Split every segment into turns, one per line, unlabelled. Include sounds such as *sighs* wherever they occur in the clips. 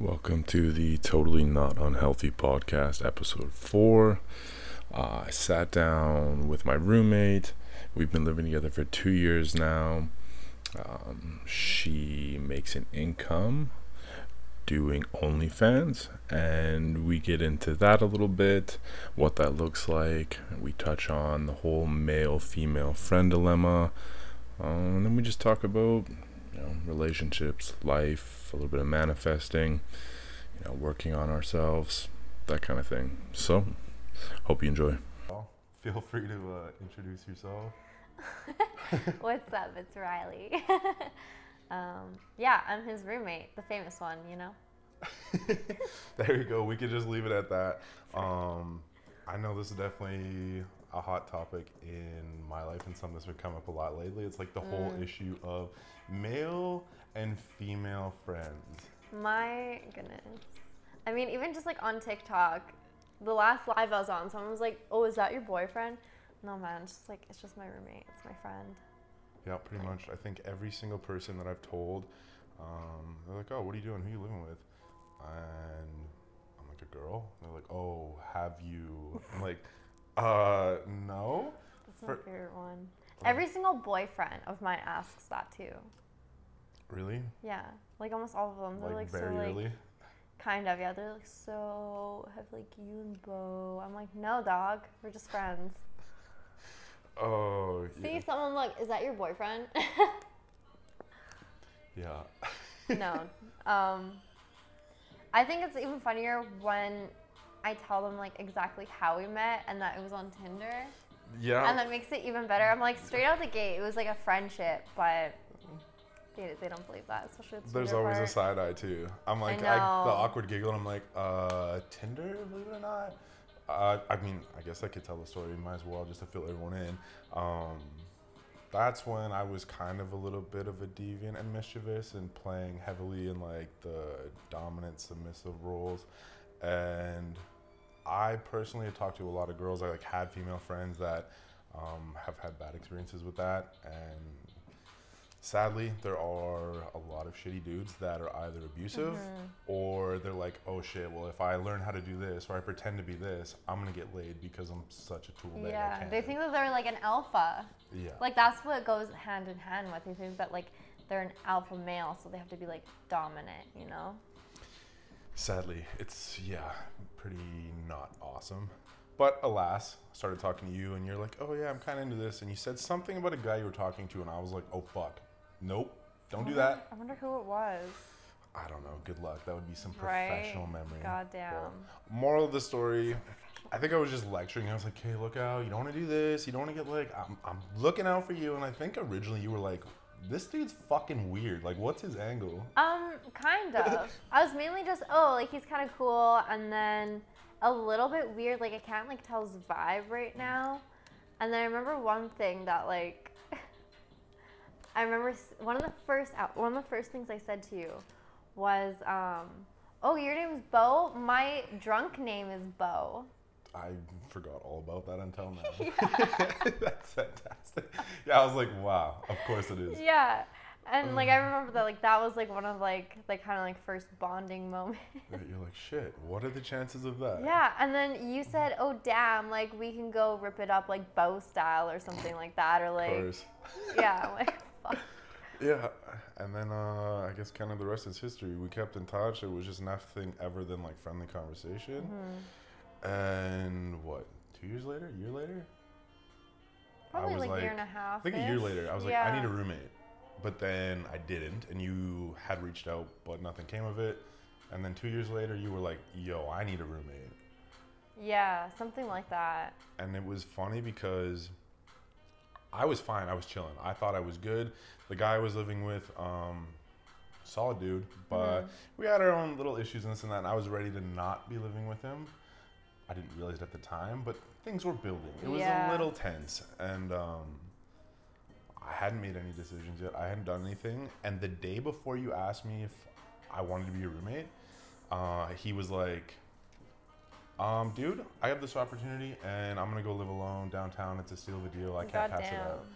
Welcome to the Totally Not Unhealthy podcast, episode four. Uh, I sat down with my roommate. We've been living together for two years now. Um, she makes an income doing OnlyFans, and we get into that a little bit, what that looks like. We touch on the whole male female friend dilemma, um, and then we just talk about you know, relationships, life, a little bit of manifesting, you know, working on ourselves, that kind of thing. So, hope you enjoy.
Feel free to uh, introduce yourself. *laughs*
What's up? It's Riley. *laughs* um, yeah, I'm his roommate, the famous one, you know? *laughs*
there you go. We could just leave it at that. Um, I know this is definitely a hot topic in my life and something that's been coming up a lot lately. It's like the mm. whole issue of male and female friends.
My goodness. I mean, even just like on TikTok, the last live I was on, someone was like, "Oh, is that your boyfriend?" No, man. It's just like it's just my roommate. It's my friend.
Yeah, pretty much. I think every single person that I've told, um, they're like, "Oh, what are you doing? Who are you living with?" And I'm like, "A girl." they're like, "Oh, have you?" I'm like, "Uh, no."
That's my favorite one. Every single boyfriend of mine asks that too.
Really?
Yeah, like almost all of them. They're like, like very so like, early. Kind of, yeah. They're like, so have like you and Bo. I'm like, no, dog. We're just friends. *laughs*
Oh.
See, yeah. someone look. Is that your boyfriend? *laughs*
yeah.
no. *laughs* Um. I think it's even funnier when I tell them like exactly how we met and that it was on Tinder.
Yeah.
And that makes it even better. I'm like straight out the gate, it was like a friendship, but they, they don't believe that, especially with
There's always part. a side eye too. I'm like I I, the awkward giggle. and I'm like, uh, Tinder, believe it or not. Uh, I mean, I guess I could tell the story. Might as well just to fill everyone in. Um, that's when I was kind of a little bit of a deviant and mischievous and playing heavily in like the dominant submissive roles. And I personally have talked to a lot of girls. I like had female friends that um, have had bad experiences with that, and sadly, there are a lot of shitty dudes that are either abusive mm-hmm. or they're like, oh shit, well, if I learn how to do this or I pretend to be this, I'm gonna get laid because I'm such a tool.
Yeah, they think that they're like an alpha.
Yeah.
Like that's what goes hand in hand with. They think that like they're an alpha male, so they have to be like dominant, you know?
Sadly, it's, yeah, pretty not awesome. But alas, I started talking to you and you're like, oh yeah, I'm kind of into this. And you said something about a guy you were talking to, and I was like, oh fuck. Nope. Don't do that.
I wonder who it was.
I don't know. Good luck. That would be some professional right? memory.
Goddamn.
moral of the story. I think I was just lecturing. I was like, "Hey, look out! You don't want to do this. You don't want to get like, I'm, I'm looking out for you." And I think originally you were like, "This dude's fucking weird. Like, what's his angle?"
Um, kind of. *laughs* I was mainly just, oh, like he's kind of cool, and then a little bit weird. Like I can't like tell his vibe right now. And then I remember one thing that like *laughs* I remember one of the first one of the first things I said to you was, um, "Oh, your name's Bo. My drunk name is Bo."
I forgot all about that until now. *laughs* Yeah. *laughs* That's fantastic. Yeah, I was like, wow, of course it is.
Yeah. And like I remember that like that was like one of like like kind of like first bonding moments. *laughs*
You're like shit. What are the chances of that?
Yeah, and then you said, "Oh damn, like we can go rip it up like Bo style or something like that, or like." Yeah, like fuck.
yeah, and then uh, I guess kind of the rest is history. We kept in touch. It was just nothing ever than like friendly conversation. Mm-hmm. And what? Two years later? A year later?
Probably like, a year and a half.
I think a year later. I was yeah. like, I need a roommate. But then I didn't, and you had reached out, but nothing came of it. And then two years later, you were like, "Yo, I need a roommate."
Yeah, something like that.
And it was funny because I was fine. I was chilling. I thought I was good. The guy I was living with, um, solid dude, but mm-hmm. we had our own little issues and this and that. And I was ready to not be living with him. I didn't realize it at the time, but things were building. It was yeah. a little tense, and um, I hadn't made any decisions yet. I hadn't done anything. And the day before you asked me if I wanted to be a roommate, uh, he was like, um, dude, I have this opportunity and I'm gonna go live alone downtown. It's a steal of a deal. I can't God pass damn. it up.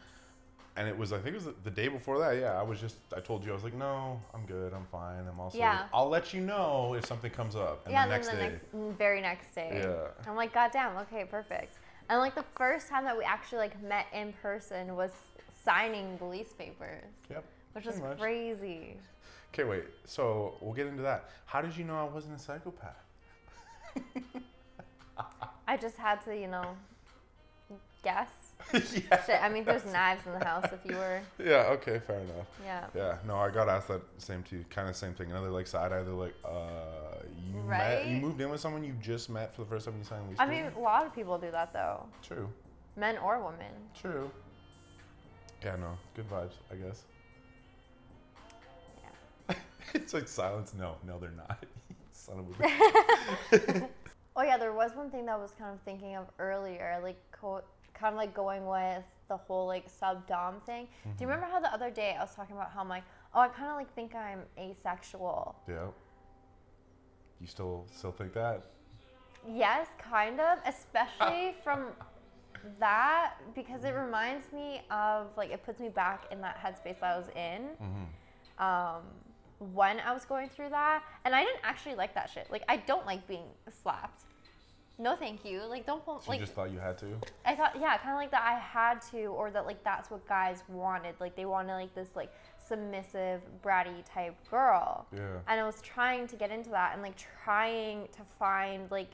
And it was I think it was the day before that. Yeah, I was just I told you I was like, no, I'm good, I'm fine. I'm also
Yeah.
I'll let you know if something comes up. And
yeah,
the next
then the
day,
next, mm, very next day.
Yeah.
I'm like, God damn, okay, perfect. And like the first time that we actually like met in person was signing the lease papers,
yep.
which was
much.
crazy.
Okay, wait. So we'll get into that. How did you know I wasn't a psychopath? *laughs*
I just had to, you know, guess. *laughs*
yeah.
Shit, I mean, there's knives in the house if you were, *laughs*
Yeah. Okay. Fair enough.
yeah.
Yeah. No, I got asked that same too. Kind of same thing. Another like side eye. They're like, uh, you met, you moved in with someone you just met for the first time. You signed lease.
I mean, a lot of people do that though,
True.
men or women.
True. Yeah. No. Good vibes. I guess.
Yeah. *laughs*
it's like silence. No. No, they're not. Son of a bitch.
Oh yeah, there was one thing that I was kind of thinking of earlier, like co- kind of like going with the whole like sub dom thing. Do you remember how the other day I was talking about how I'm like, oh, I kind of like think I'm asexual.
yeah. You still still think that?
Yes, kind of, especially *laughs* from that because it reminds me of like it puts me back in that headspace that I was in.
Mm-hmm.
Um, when I was going through that, and I didn't actually like that shit. Like I don't like being slapped. No, thank you. Like don't pull,
So
like
you just thought you had to?
I thought, yeah, kind of like that I had to, or that like that's what guys wanted. Like they wanted like this like submissive, bratty type girl.
Yeah.
And I was trying to get into that and like trying to find like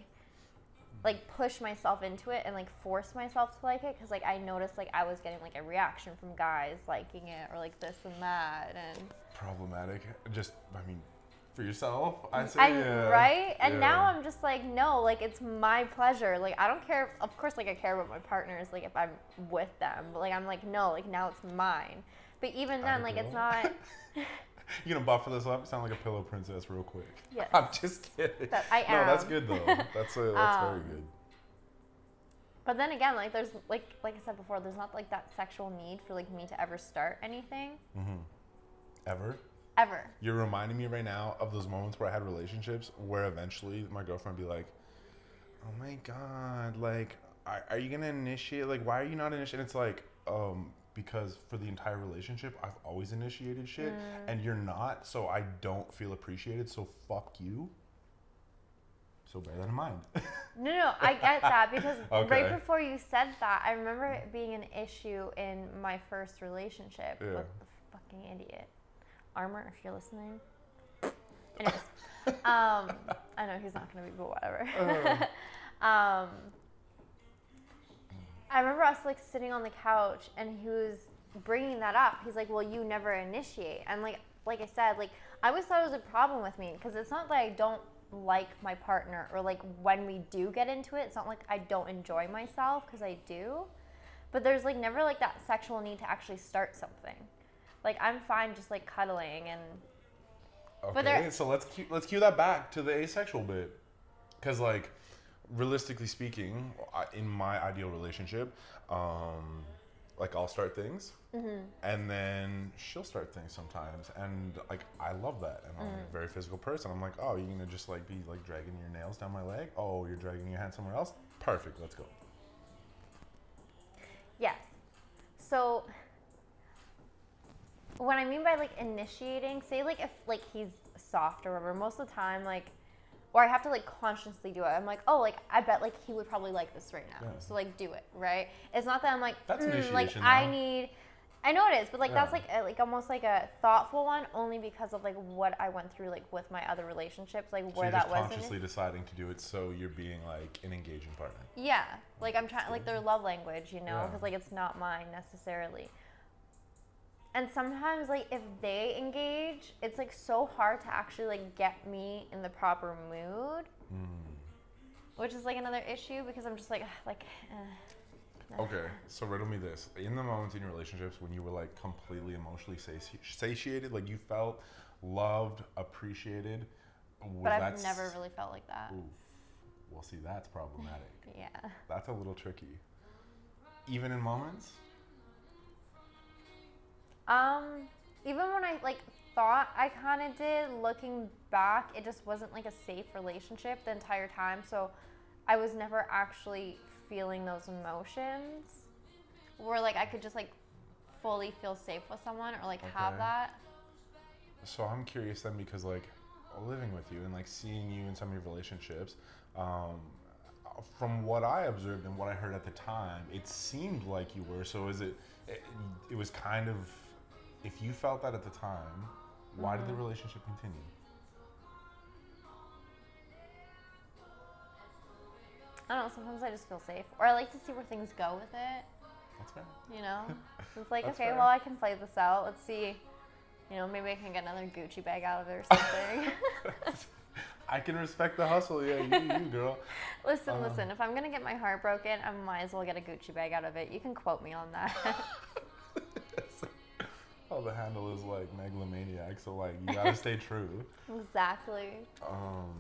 like push myself into it and like force myself to like it because like I noticed like I was getting like a reaction from guys liking it or like this and that and
Problematic. Just, I mean, for yourself, I'd say. yeah.
right and
Yeah.
now i'm just like no like it's my pleasure like i don't care of course like i care about my partners like if i'm with them but like i'm like no like now it's mine but even then like it's not *laughs*
You gonna buffer this up? Sound like a pillow princess, real quick. *laughs*
Yes.
I'm just kidding.
That I
No, that's good though. *laughs* That's a, that's very
Um,
good.
but then again like there's like like i said before there's not like that sexual need for like me to ever start anything Mm-hmm.
Ever?
Ever
You're reminding me right now of those moments where I had relationships where eventually my girlfriend would be like, "Oh my god, like, are, are you gonna initiate? Like, why are you not initiating?" It's like, um, because for the entire relationship, I've always initiated shit, and you're not, so I don't feel appreciated. So fuck you. So bear that in mind. *laughs*
No, no, I get that because *laughs*
Okay.
right before you said that, I remember it being an issue in my first relationship
Yeah.
with the fucking idiot. Armor, if you're listening. Anyways, um, *laughs* I know he's not gonna be, but whatever. *laughs* um, I remember us like sitting on the couch and he was bringing that up. He's like, "Well, you never initiate," and like, like I said, like I always thought it was a problem with me because it's not that I don't like my partner or like when we do get into it, it's not like I don't enjoy myself because I do, but there's like never like that sexual need to actually start something. Like I'm fine just like cuddling and
Okay, so let's cue, let's cue that back to the asexual bit, because like, realistically speaking, I- in my ideal relationship, um, like I'll start things,
Mm-hmm.
and then she'll start things sometimes, and like I love that, and I'm
Mm.
a very physical person. I'm like, oh, you're gonna just like be like dragging your nails down my leg? Oh, you're dragging your hand somewhere else? Perfect, let's go.
Yes. So what I mean by like initiating, say like if like he's soft or whatever, most of the time like or I have to like consciously do it. I'm like, oh, like I bet like he would probably like this right now.
Yeah.
So like do it, right? It's not that I'm like, "Mm, like
initiation,
I need. I know it is, but like that's like a, like almost like a thoughtful one, only because of like what I went through like with my other relationships, like
So
where that was.
consciously deciding to do it, so you're being like an engaging partner.
Yeah, like I'm trying, like their love language, you know,
Yeah.
because like it's not mine necessarily. And sometimes, like if they engage, it's like so hard to actually like get me in the proper mood, which is like another issue because I'm just like *sighs* like. Eh.
Okay, so riddle me this: in the moments in your relationships when you were like completely emotionally sati- satiated, like you felt loved, appreciated,
But I've
s-
never really felt like that.
Oof. Well, see, that's problematic. *laughs*
Yeah.
That's a little tricky. Even in moments.
Um, even when I like thought I kind of did, looking back, it just wasn't like a safe relationship the entire time. So I was never actually feeling those emotions. Where like I could just like fully feel safe with someone or like okay. have that.
So I'm curious then because like living with you and like seeing you in some of your relationships, um, from what I observed and what I heard at the time, it seemed like you were. So is it? It, it was kind of. If you felt that at the time, why mm-hmm. did the mm-hmm. relationship continue?
I don't know. Sometimes I just feel safe, or I like to see where things go with it.
That's fair.
You know, so *laughs* it's like okay, fair. well, I can play this out. Let's see. You know, maybe I can get another Gucci bag out of it or something. *laughs*
I can respect the hustle. Yeah, you, you girl. *laughs*
listen, um, listen. If I'm gonna get my heart broken, I might as well get a Gucci bag out of it. You can quote me on that.
Oh, the handle is like megalomaniac, so like you gotta stay true. *laughs*
exactly.
Um,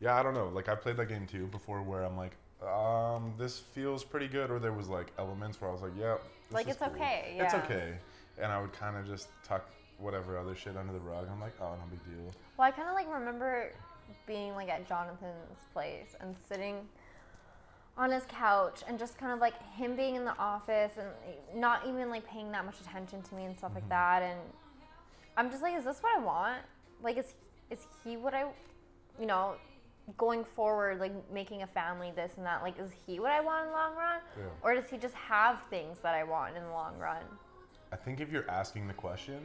yeah, I don't know. Like I played that game too before, where I'm like, um, this feels pretty good, or there was like elements where I was like, yeah,
like it's cool. okay.
Yeah. It's okay, and I would kind of just tuck whatever other shit under the rug. I'm like, oh, no big deal.
Well, I kind of like remember being like at Jonathan's place and sitting on his couch and just kind of like him being in the office and not even like paying that much attention to me and stuff mm-hmm. like that. And I'm just like, is this what I want? Like, is is he what I, you know, going forward, like making a family, this and that? Like, is he what I want in the long run, yeah. or does he just have things that I want in the long run?
I think if you're asking the question,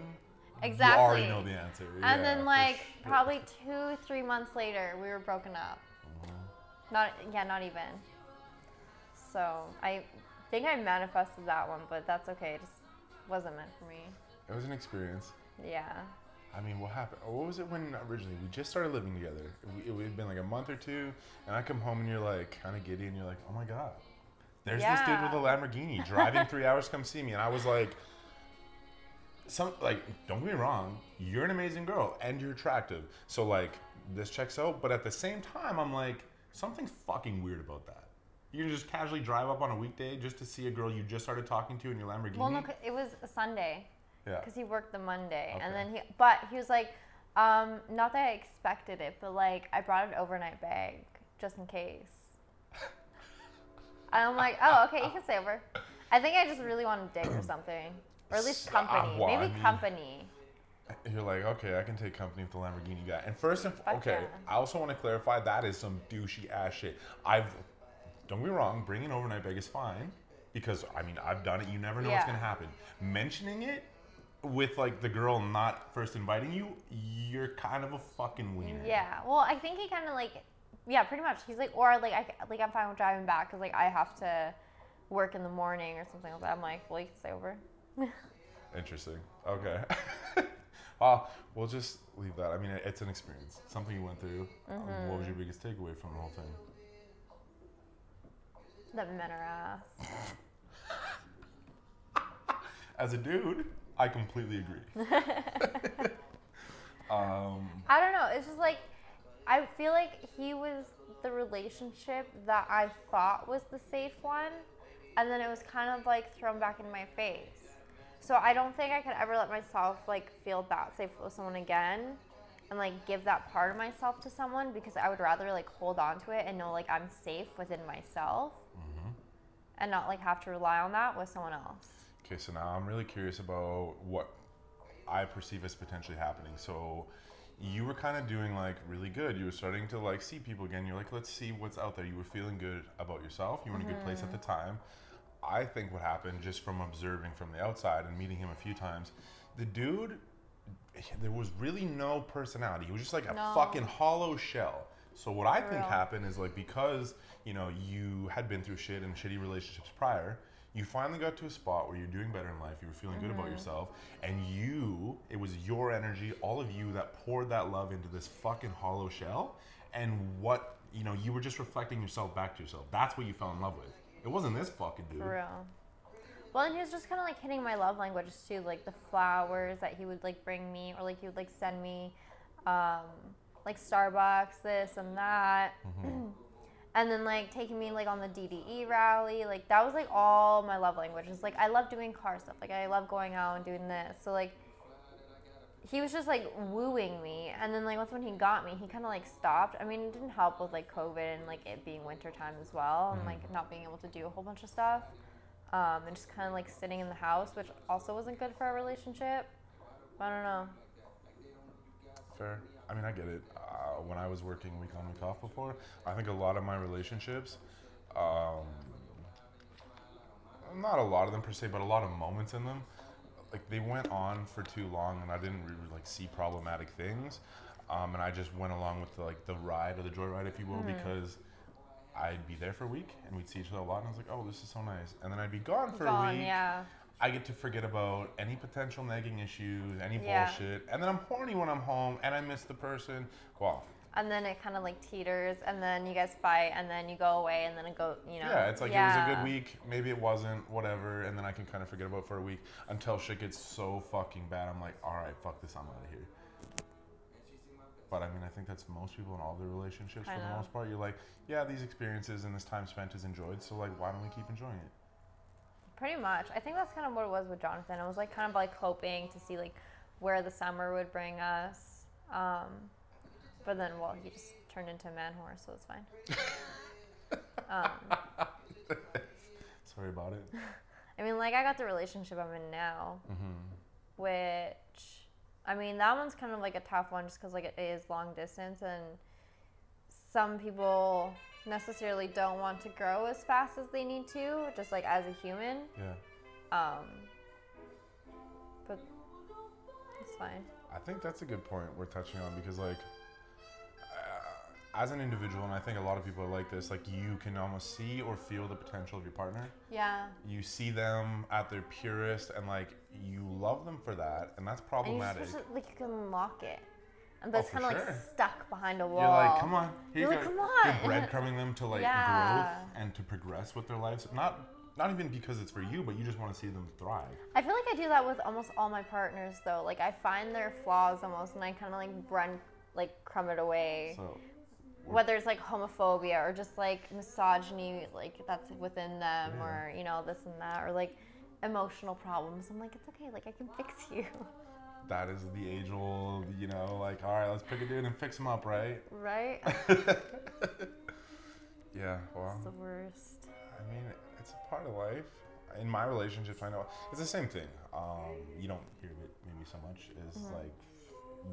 Exactly.
You already know the answer.
And yeah, then like sure. probably two, three months later, we were broken up. Mm-hmm. Not yeah, not even. So I think I manifested that one, but that's okay. It just wasn't meant for me.
It was an experience.
Yeah.
I mean, what happened? What was it when originally we just started living together? It, it had been like a month or two, and I come home and you're like kind of giddy, and you're like, oh my god, there's yeah. this dude with a Lamborghini driving three hours to come see me, and I was like some like don't get me wrong, you're an amazing girl and you're attractive. So like this checks out, but at the same time I'm like something's fucking weird about that. You can just casually drive up on a weekday just to see a girl you just started talking to in your Lamborghini.
Well, no, it was a Sunday.
Yeah.
Because he worked the Monday, okay. and then he, but he was like, um, not that I expected it, but like I brought an overnight bag just in case. and I'm like, oh, okay, you can stay over. I think I just really want to dig or *clears throat* something or at least company. well, Maybe I mean, company.
You're like, okay, I can take company with the Lamborghini guy. And first, and f- okay, yeah. I also want to clarify that is some douchey ass shit. I've, don't be wrong, bringing overnight bag is fine because I mean I've done it. You never know yeah. what's gonna happen. Mentioning it with like the girl not first inviting you, you're kind of a fucking wiener.
Yeah. Well, I think he kind of like, yeah, pretty much. He's like, or like I like I'm fine with driving back because like I have to work in the morning or something like that. I'm like, well, you can stay over. *laughs*
Interesting. Okay. *laughs* uh, we'll just leave that. I mean, it's an experience, something you went through. Mm-hmm. Um, what was your biggest takeaway from the whole thing?
That men are ass. *laughs*
As a dude, I completely agree. *laughs* *laughs*
um, I don't know. It's just like I feel like he was the relationship that I thought was the safe one, and then it was kind of like thrown back in my face. So I don't think I could ever let myself like feel that safe with someone again and like give that part of myself to someone because I would rather like hold on to it and know like I'm safe within myself. And not like have to rely on that with someone else.
Okay, so now I'm really curious about what I perceive as potentially happening. So you were kind of doing like really good. You were starting to like see people again. You're like, let's see what's out there. You were feeling good about yourself. You were in a good place at the mm-hmm. time. I think what happened just from observing from the outside and meeting him a few times, the dude, there was really no personality. He was just like a no. fucking hollow shell. So what I For think real. happened is like because you know you had been through shit and shitty relationships prior, you finally got to a spot where you're doing better in life. You were feeling mm-hmm. good about mm-hmm. yourself, and you, it was your energy, all of you that poured that love into this fucking hollow shell, and what you know, you were just reflecting yourself back to yourself. That's what you fell in love with. It wasn't this fucking dude.
For real. Well, and he was just kind of like hitting my love languages too, like the flowers that he would like bring me, or like he would like send me, um, like Starbucks, this and that. Mm-hmm. *clears throat* and then like taking me like on the DDE rally, like that was like all my love languages. Like I love doing car stuff. Like I love going out and doing this. So like he was just like wooing me and then like once when he got me he kind of like stopped i mean it didn't help with like covid and like it being winter time as well and like mm. not being able to do a whole bunch of stuff um, and just kind of like sitting in the house, which also wasn't good for our relationship. I don't know.
Fair. I mean, I get it. Uh, when I was working week on, week off before, I think a lot of my relationships, um, not a lot of them per se, but a lot of moments in them, like they went on for too long, and I didn't really like see problematic things, um, and I just went along with the, like the ride or the joyride, if you will, mm-hmm. because I'd be there for a week and we'd see each other a lot, and I was like, oh, this is so nice, and then I'd be gone for gone, a week.
Yeah.
I get to forget about any potential nagging issues, any yeah. bullshit, and then I'm horny when I'm home, and I miss the person. Well,
and then it kind of like teeters, and then you guys fight, and then you go away, and then it go, you know.
Yeah, it's like yeah. it was a good week. Maybe it wasn't, whatever, and then I can kind of forget about for a week until shit gets so fucking bad. I'm like, all right, fuck this, I'm out of here. But I mean, I think that's most people in all their relationships for the most part. You're like, yeah, these experiences and this time spent is enjoyed, so like, why don't we keep enjoying it?
Pretty much. I think that's kind of what it was with Jonathan. I was like kind of like hoping to see like where the summer would bring us. Um, but then, well, he just turned into a man horse, so it's fine.
um, *laughs* Sorry about it. *laughs*
I mean, like I got the relationship I'm in now, mm-hmm. which I mean that one's kind of like a tough one just because like it is long distance and some people necessarily don't want to grow as fast as they need to, just like as a human.
Yeah.
Um, but it's fine.
I think that's a good point we're touching on because like as an individual, and I think a lot of people are like this, like you can almost see or feel the potential of your partner.
Yeah.
You see them at their purest, and like you love them for that, and that's problematic. And
you like you can lock it, but oh, it's kind of sure. like stuck behind a wall.
You're like, come on,
here You're you like, come on.
You're *laughs* breadcrumbing them to like yeah. grow and to progress with their lives. Not not even because it's for you, but you just want to see them thrive.
I feel like I do that with almost all my partners, though. Like I find their flaws almost, and I kind of like run like crumb it away.
So
whether it's like homophobia or just like misogyny like that's within them yeah. or you know this and that or like emotional problems i'm like it's okay like i can fix you *laughs*
that is the age old you know like all right let's pick a dude and fix him up right
right *laughs* *laughs*
yeah well
it's the worst
i mean it's a part of life in my relationships i know it's the same thing um, you don't hear it maybe so much is mm-hmm. like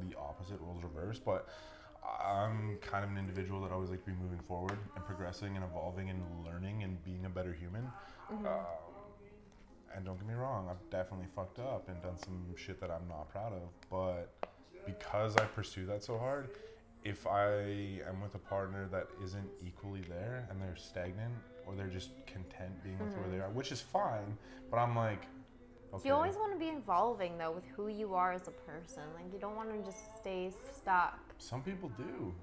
the opposite roles reversed but I'm kind of an individual that always like to be moving forward and progressing and evolving and learning and being a better human. Mm-hmm. Um, and don't get me wrong, I've definitely fucked up and done some shit that I'm not proud of. But because I pursue that so hard, if I am with a partner that isn't equally there and they're stagnant or they're just content being with mm-hmm. where they are, which is fine, but I'm like,
Okay. You always want to be evolving though with who you are as a person. Like you don't want to just stay stuck.
Some people do.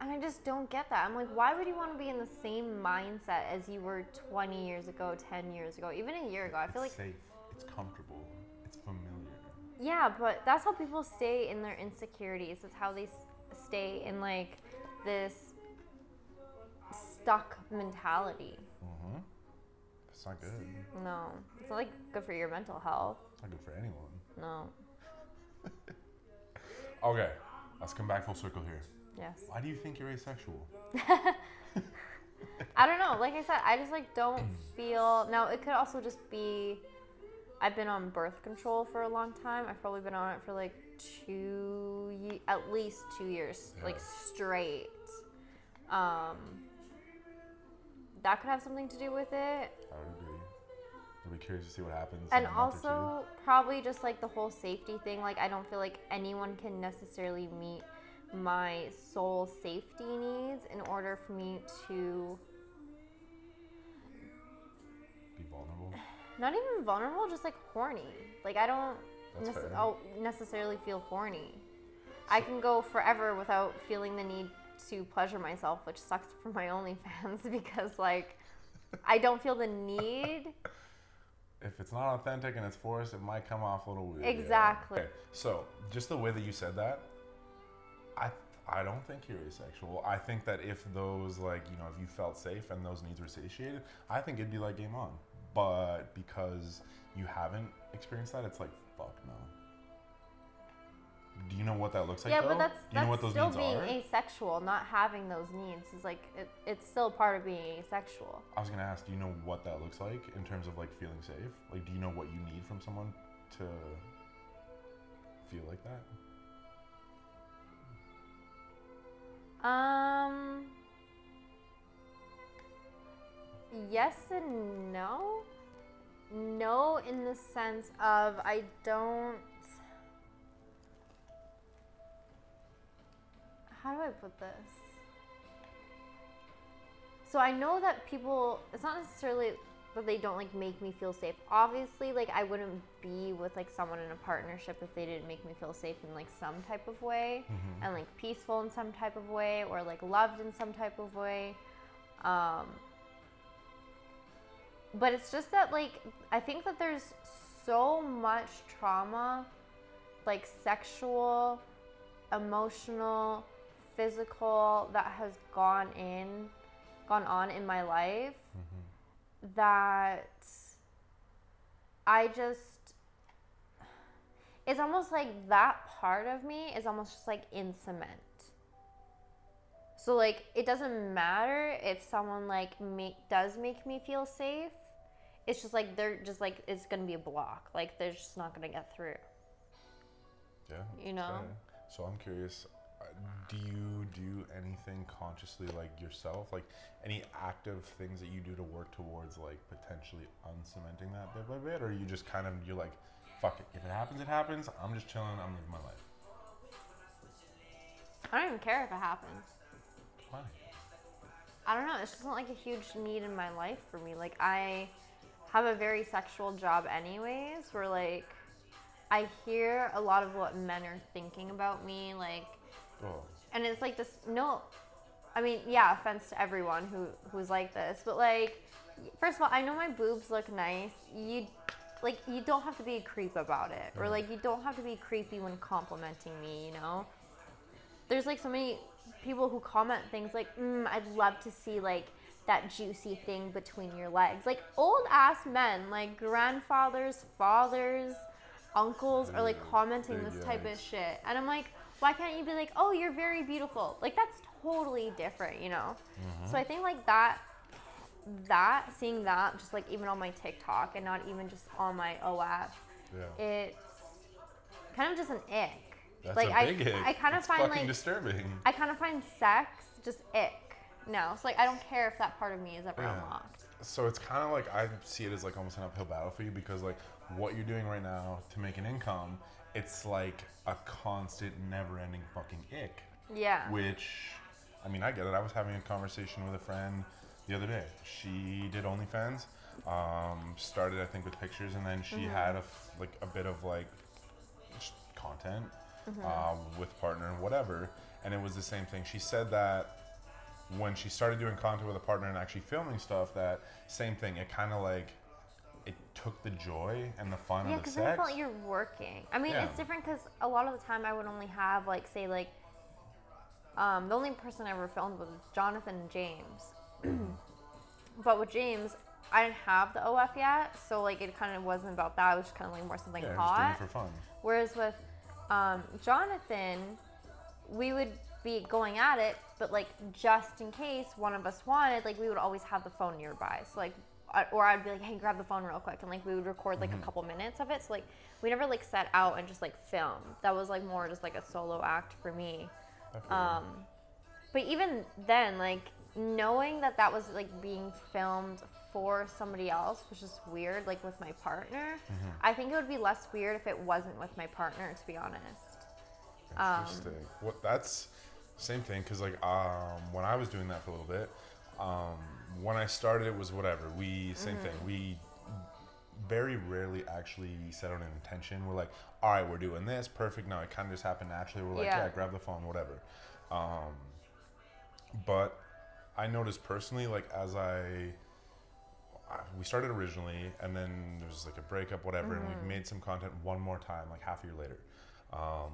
And I just don't get that. I'm like, why would you want to be in the same mindset as you were 20 years ago, 10 years ago, even a year ago? I feel
it's
like
safe. It's comfortable. It's familiar.
Yeah, but that's how people stay in their insecurities. It's how they stay in like this stuck mentality.
Mm-hmm. It's not good.
No, it's not like good for your mental health.
It's not good for anyone.
No. *laughs*
okay, let's come back full circle here.
Yes.
Why do you think you're asexual? *laughs* *laughs*
I don't know. Like I said, I just like don't *clears throat* feel. Now it could also just be. I've been on birth control for a long time. I've probably been on it for like two, at least two years, yeah. like straight. Um, that could have something to do with it.
I would agree. I'll be curious to see what happens.
And also, probably just like the whole safety thing. Like, I don't feel like anyone can necessarily meet my soul safety needs in order for me to
be vulnerable.
Not even vulnerable, just like horny. Like, I don't nece- oh, necessarily feel horny. So I can go forever without feeling the need to pleasure myself, which sucks for my *laughs* OnlyFans *laughs* because like I don't feel the need.
If it's not authentic and it's forced, it might come off a little weird.
Exactly.
Yeah. Okay. So just the way that you said that, I I don't think you're asexual. I think that if those like you know if you felt safe and those needs were satiated, I think it'd be like game on. But because you haven't experienced that, it's like fuck no. Do you know what that looks like?
Yeah,
though?
but that's
Do you know what
that's still being
are?
asexual. Not having those needs is like it, it's still part of being asexual.
I was gonna ask, do you know what that looks like in terms of like feeling safe? Like, do you know what you need from someone to feel like that?
Um. Yes and no. No, in the sense of I don't. How do I put this? So I know that people. It's not necessarily that they don't like make me feel safe. Obviously, like I wouldn't be with like someone in a partnership if they didn't make me feel safe in like some type of way and like peaceful in some type of way or like loved in some type of way. Um, but it's just that like I think that there's so much trauma, like sexual, emotional, physical that has gone in, gone on in my life that I just it's almost like that part of me is almost just like in cement. So like it doesn't matter if someone like make does make me feel safe. It's just like they're just like it's gonna be a block. Like they're just not gonna get through.
Yeah.
You know?
So I'm curious, do you do anything consciously like yourself? Like any active things that you do to work towards like potentially uncementing that bit by bit? Or you just kind of, you're like, fuck it. If it happens, it happens. I'm just chilling. I'm living my life.
I don't even care if it happens.
Why?
I don't know. It's just not like a huge need in my life for me. Like I have a very sexual job anyways, where like I hear a lot of what men are thinking about me, like
Oh,
and it's like this no I mean, yeah, offense to everyone who who's like this, but like first of all, I know my boobs look nice. You like you don't have to be a creep about it. Or like you don't have to be creepy when complimenting me, you know? There's like so many people who comment things like, mm, I'd love to see like that juicy thing between your legs. Like old ass men, like grandfathers, fathers, uncles are like commenting
big
this type of shit. And I'm like, why can't you be like, oh, you're very beautiful? Like that's totally different, you know? So mm-hmm. I think like that that seeing that just like even on my TikTok and not even just on my OF,
yeah.
it's kind of just an ick.
That's
like
a
I
ick.
I kind of
It's
find like
disturbing.
I kind of find sex just ick. No, it's like I don't care if that part of me is ever
Yeah.
unlocked.
So it's kind of like I see it as like almost an uphill battle for you because like what you're doing right now to make an income, it's like a constant, never-ending fucking ick.
Yeah.
Which, I mean, I get it. I was having a conversation with a friend the other day. She did OnlyFans. Um, started I think with pictures, and then she had a f- like a bit of like content uh, with partner and whatever, and it was the same thing. She said that when she started doing content with a partner and actually filming stuff, that same thing. It kind of like it took the joy and the fun
Yeah,
of the
because then I felt like you're working. I mean,
Yeah.
it's different because a lot of the time I would only have like, say, like, um, the only person I ever filmed was Jonathan and James. *clears throat* but with James, I didn't have the OF yet, so like it kind of wasn't about that. It was just kind of like more something
yeah, just doing it for fun.
Whereas with um, Jonathan, we would be going at it, but like just in case one of us wanted, like we would always have the phone nearby. So like, or I'd be like, hey, grab the phone real quick, and like we would record like a couple minutes of it. So like we never like set out and just like film. That was like more just like a solo act for me. Um, but even then, like knowing that that was like being filmed for somebody else was just weird. Like with my partner, I think it would be less weird if it wasn't with my partner. To be honest. Um,
Interesting. what that's same thing because like um, when I was doing that for a little bit, um, when I started it was whatever. We same thing.
Mm-hmm.
We very rarely actually set out an intention. We're like, all right, we're doing this, perfect. Now it kind of just happened naturally. We're like,
Yeah.
yeah, grab the phone, whatever. Um, but I noticed personally, like as I I- we started originally, and then there was like a breakup, whatever, and
Mm-hmm.
we made some content one more time, like half a year later. Um,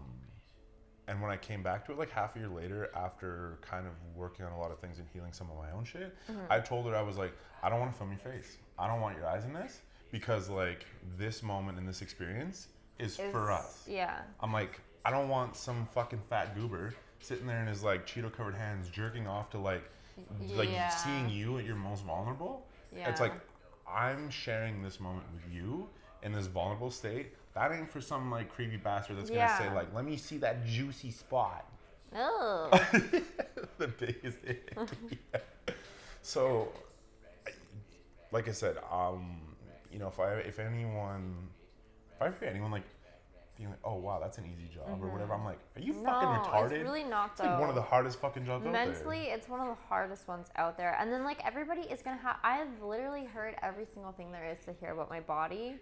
and when I came back to it, like half a year later, after kind of working on a lot of things and healing some of my own shit,
Mm-hmm.
I told her I was like, I don't want to film your face. I don't want your eyes in this because like this moment and this experience is for us.
Yeah.
I'm like, I don't want some fucking fat goober sitting there in his like Cheeto covered hands jerking off to like like seeing you at your most vulnerable.
Yeah.
It's like I'm sharing this moment with you in this vulnerable state. That ain't for some like creepy bastard that's gonna say like, "Let me see that juicy spot."
Oh. *laughs*
the biggest. *laughs* So, like I said, um, you know, if I if anyone, if I hear anyone like being like, "Oh wow, that's an easy job" or whatever, I'm like, "Are you fucking
Mm-hmm. No,
retarded?"
it's really not
It's like one of the hardest fucking jobs out
Mentally, it's one of the hardest ones out there. And then, like, everybody is gonna have. I've literally heard every single thing there is to hear about my body.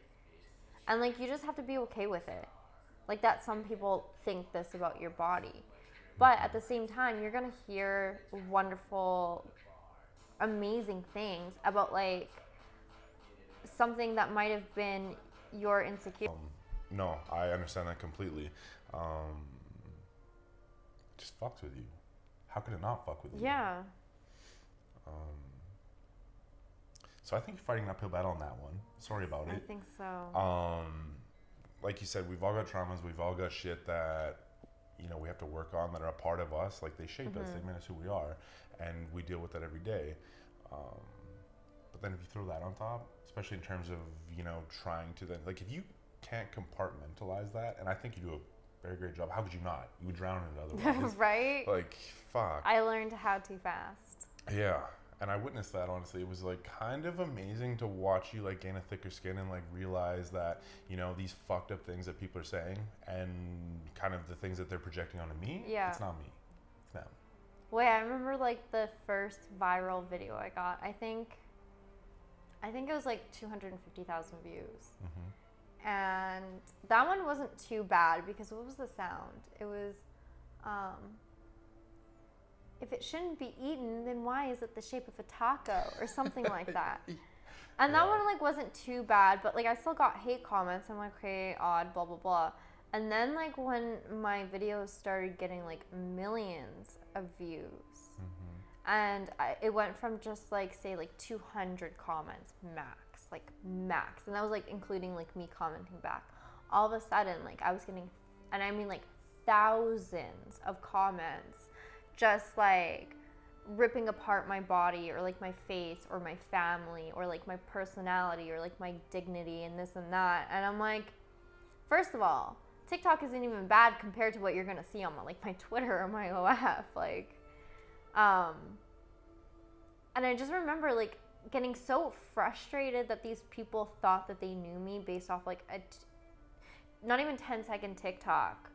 And, like, you just have to be okay with it. Like, that some people think this about your body. But at the same time, you're gonna hear wonderful, amazing things about, like, something that might have been your insecurity.
Um, no, I understand that completely. Um, just fucks with you. How could it not fuck with you?
yeah.
So I think you're fighting an uphill battle on that one. Sorry about
I
it.
I think so.
Um, like you said, we've all got traumas. We've all got shit that you know we have to work on that are a part of us. Like they shape us. They make us who we are, and we deal with that every day. Um, but then if you throw that on top, especially in terms of you know trying to then like if you can't compartmentalize that, and I think you do a very great job. How could you not? You would drown in it *laughs* otherwise.
right?
like fuck.
I learned how too fast.
Yeah, and I witnessed that honestly. It was like kind of amazing to watch you like gain a thicker skin and like realize that you know these fucked up things that people are saying and kind of the things that they're projecting onto me.
Yeah.
it's not me, it's them.
Wait, I remember like the first viral video I got. I think, I think it was like two hundred and fifty thousand views, and that one wasn't too bad because what was the sound? It was, um, if it shouldn't be eaten, then why is it the shape of a taco or something like *laughs* that? And that
Yeah.
one like wasn't too bad, but like I still got hate comments. I'm like, okay, odd, blah blah blah. And then like when my videos started getting like millions of views, mm-hmm. and I, it went from just like say like 200 comments max, like max, and that was like including like me commenting back. All of a sudden, like I was getting, and I mean like thousands of comments, just like ripping apart my body or like my face or my family or like my personality or like my dignity and this and that. And I'm like, first of all, TikTok isn't even bad compared to what you're gonna see on my, like my *laughs* Twitter or my OF. Like, um, and I just remember like getting so frustrated that these people thought that they knew me based off like a t- not even 10 second TikTok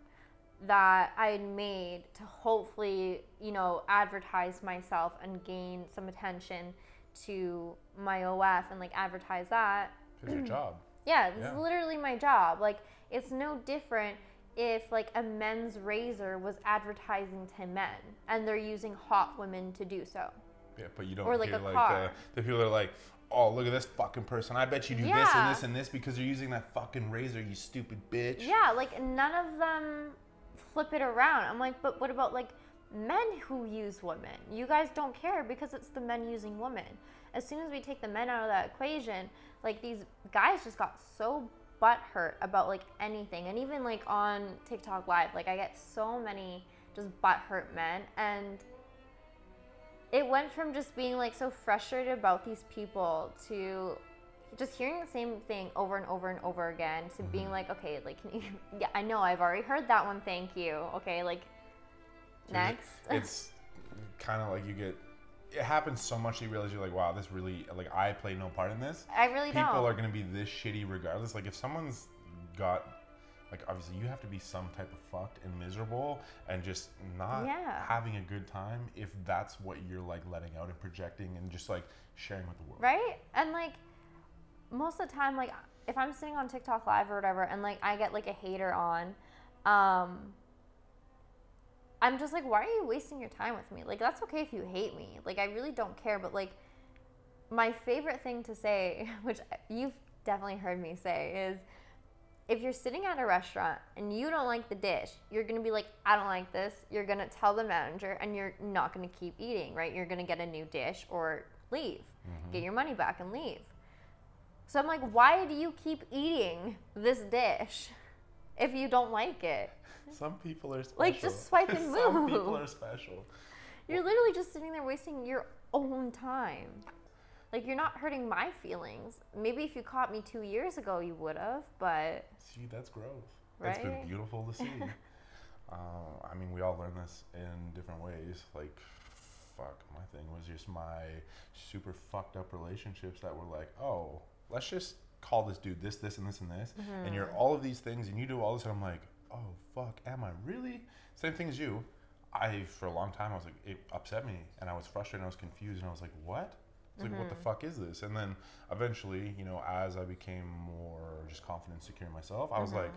that I had made to hopefully, you know, advertise myself and gain some attention to my OF and like advertise that.
It's your *clears throat* job.
Yeah, it's
Yeah.
literally my job. Like, it's no different if like a men's razor was advertising to men and they're using hot women to do so.
Yeah, but you don't
Or, like,
hear
a
like
car.
the, the people that are like, oh look at this fucking person. I bet you do this and this and this because you're using that fucking razor, you stupid bitch.
Yeah, like none of them flip it around. I'm like, but what about like men who use women? You guys don't care because it's the men using women. As soon as we take the men out of that equation, like these guys just got so butthurt about like anything. And even like on TikTok Live, like I get so many just butthurt men and it went from just being like so frustrated about these people to just hearing the same thing over and over and over again to being mm-hmm. like, okay, like, can you, *laughs* yeah, I know I've already heard that one. Thank you. Okay, like, next. *laughs*
It's kind of like you get. It happens so much that you realize you're like, wow, this really like I play no part in this.
I really
People
don't.
are gonna be this shitty regardless. Like if someone's got. Like obviously, you have to be some type of fucked and miserable, and just not
Yeah.
having a good time. If that's what you're like letting out and projecting, and just like sharing with the world.
right? And like, most of the time, like, if I'm sitting on TikTok Live or whatever, and like I get like a hater on, um, I'm just like, why are you wasting your time with me? Like, that's okay if you hate me. Like, I really don't care. But like, my favorite thing to say, *laughs* which you've definitely heard me say, is if you're sitting at a restaurant and you don't like the dish, you're gonna be like, I don't like this. You're gonna tell the manager and you're not gonna keep eating, right? You're gonna get a new dish or leave, get your money back and leave. So I'm like, why do you keep eating this dish? if you don't like it.
Some people are special.
Like, just swipe and *laughs* move.
Some people are special.
You're literally just sitting there wasting your own time. Like, you're not hurting my feelings. Maybe if you caught me two years ago, you would have, but.
See, that's growth.
Right?
It's been beautiful to see. uh, *laughs* I mean, we all learn this in different ways. Like, fuck, my thing was just my super fucked up relationships that were like, oh, let's just call this dude this, this, and this, and this. Mm-hmm. And you're all of these things, and you do all this, and I'm like, oh, fuck, am I really? Same thing as you. I, for a long time, I was like, it upset me, and I was frustrated, and I was confused, and I was like, what? It's like, mm-hmm. what the mm-hmm. fuck is this? And then eventually, you know, as I became more just confident, secure in myself, I was mm-hmm. like,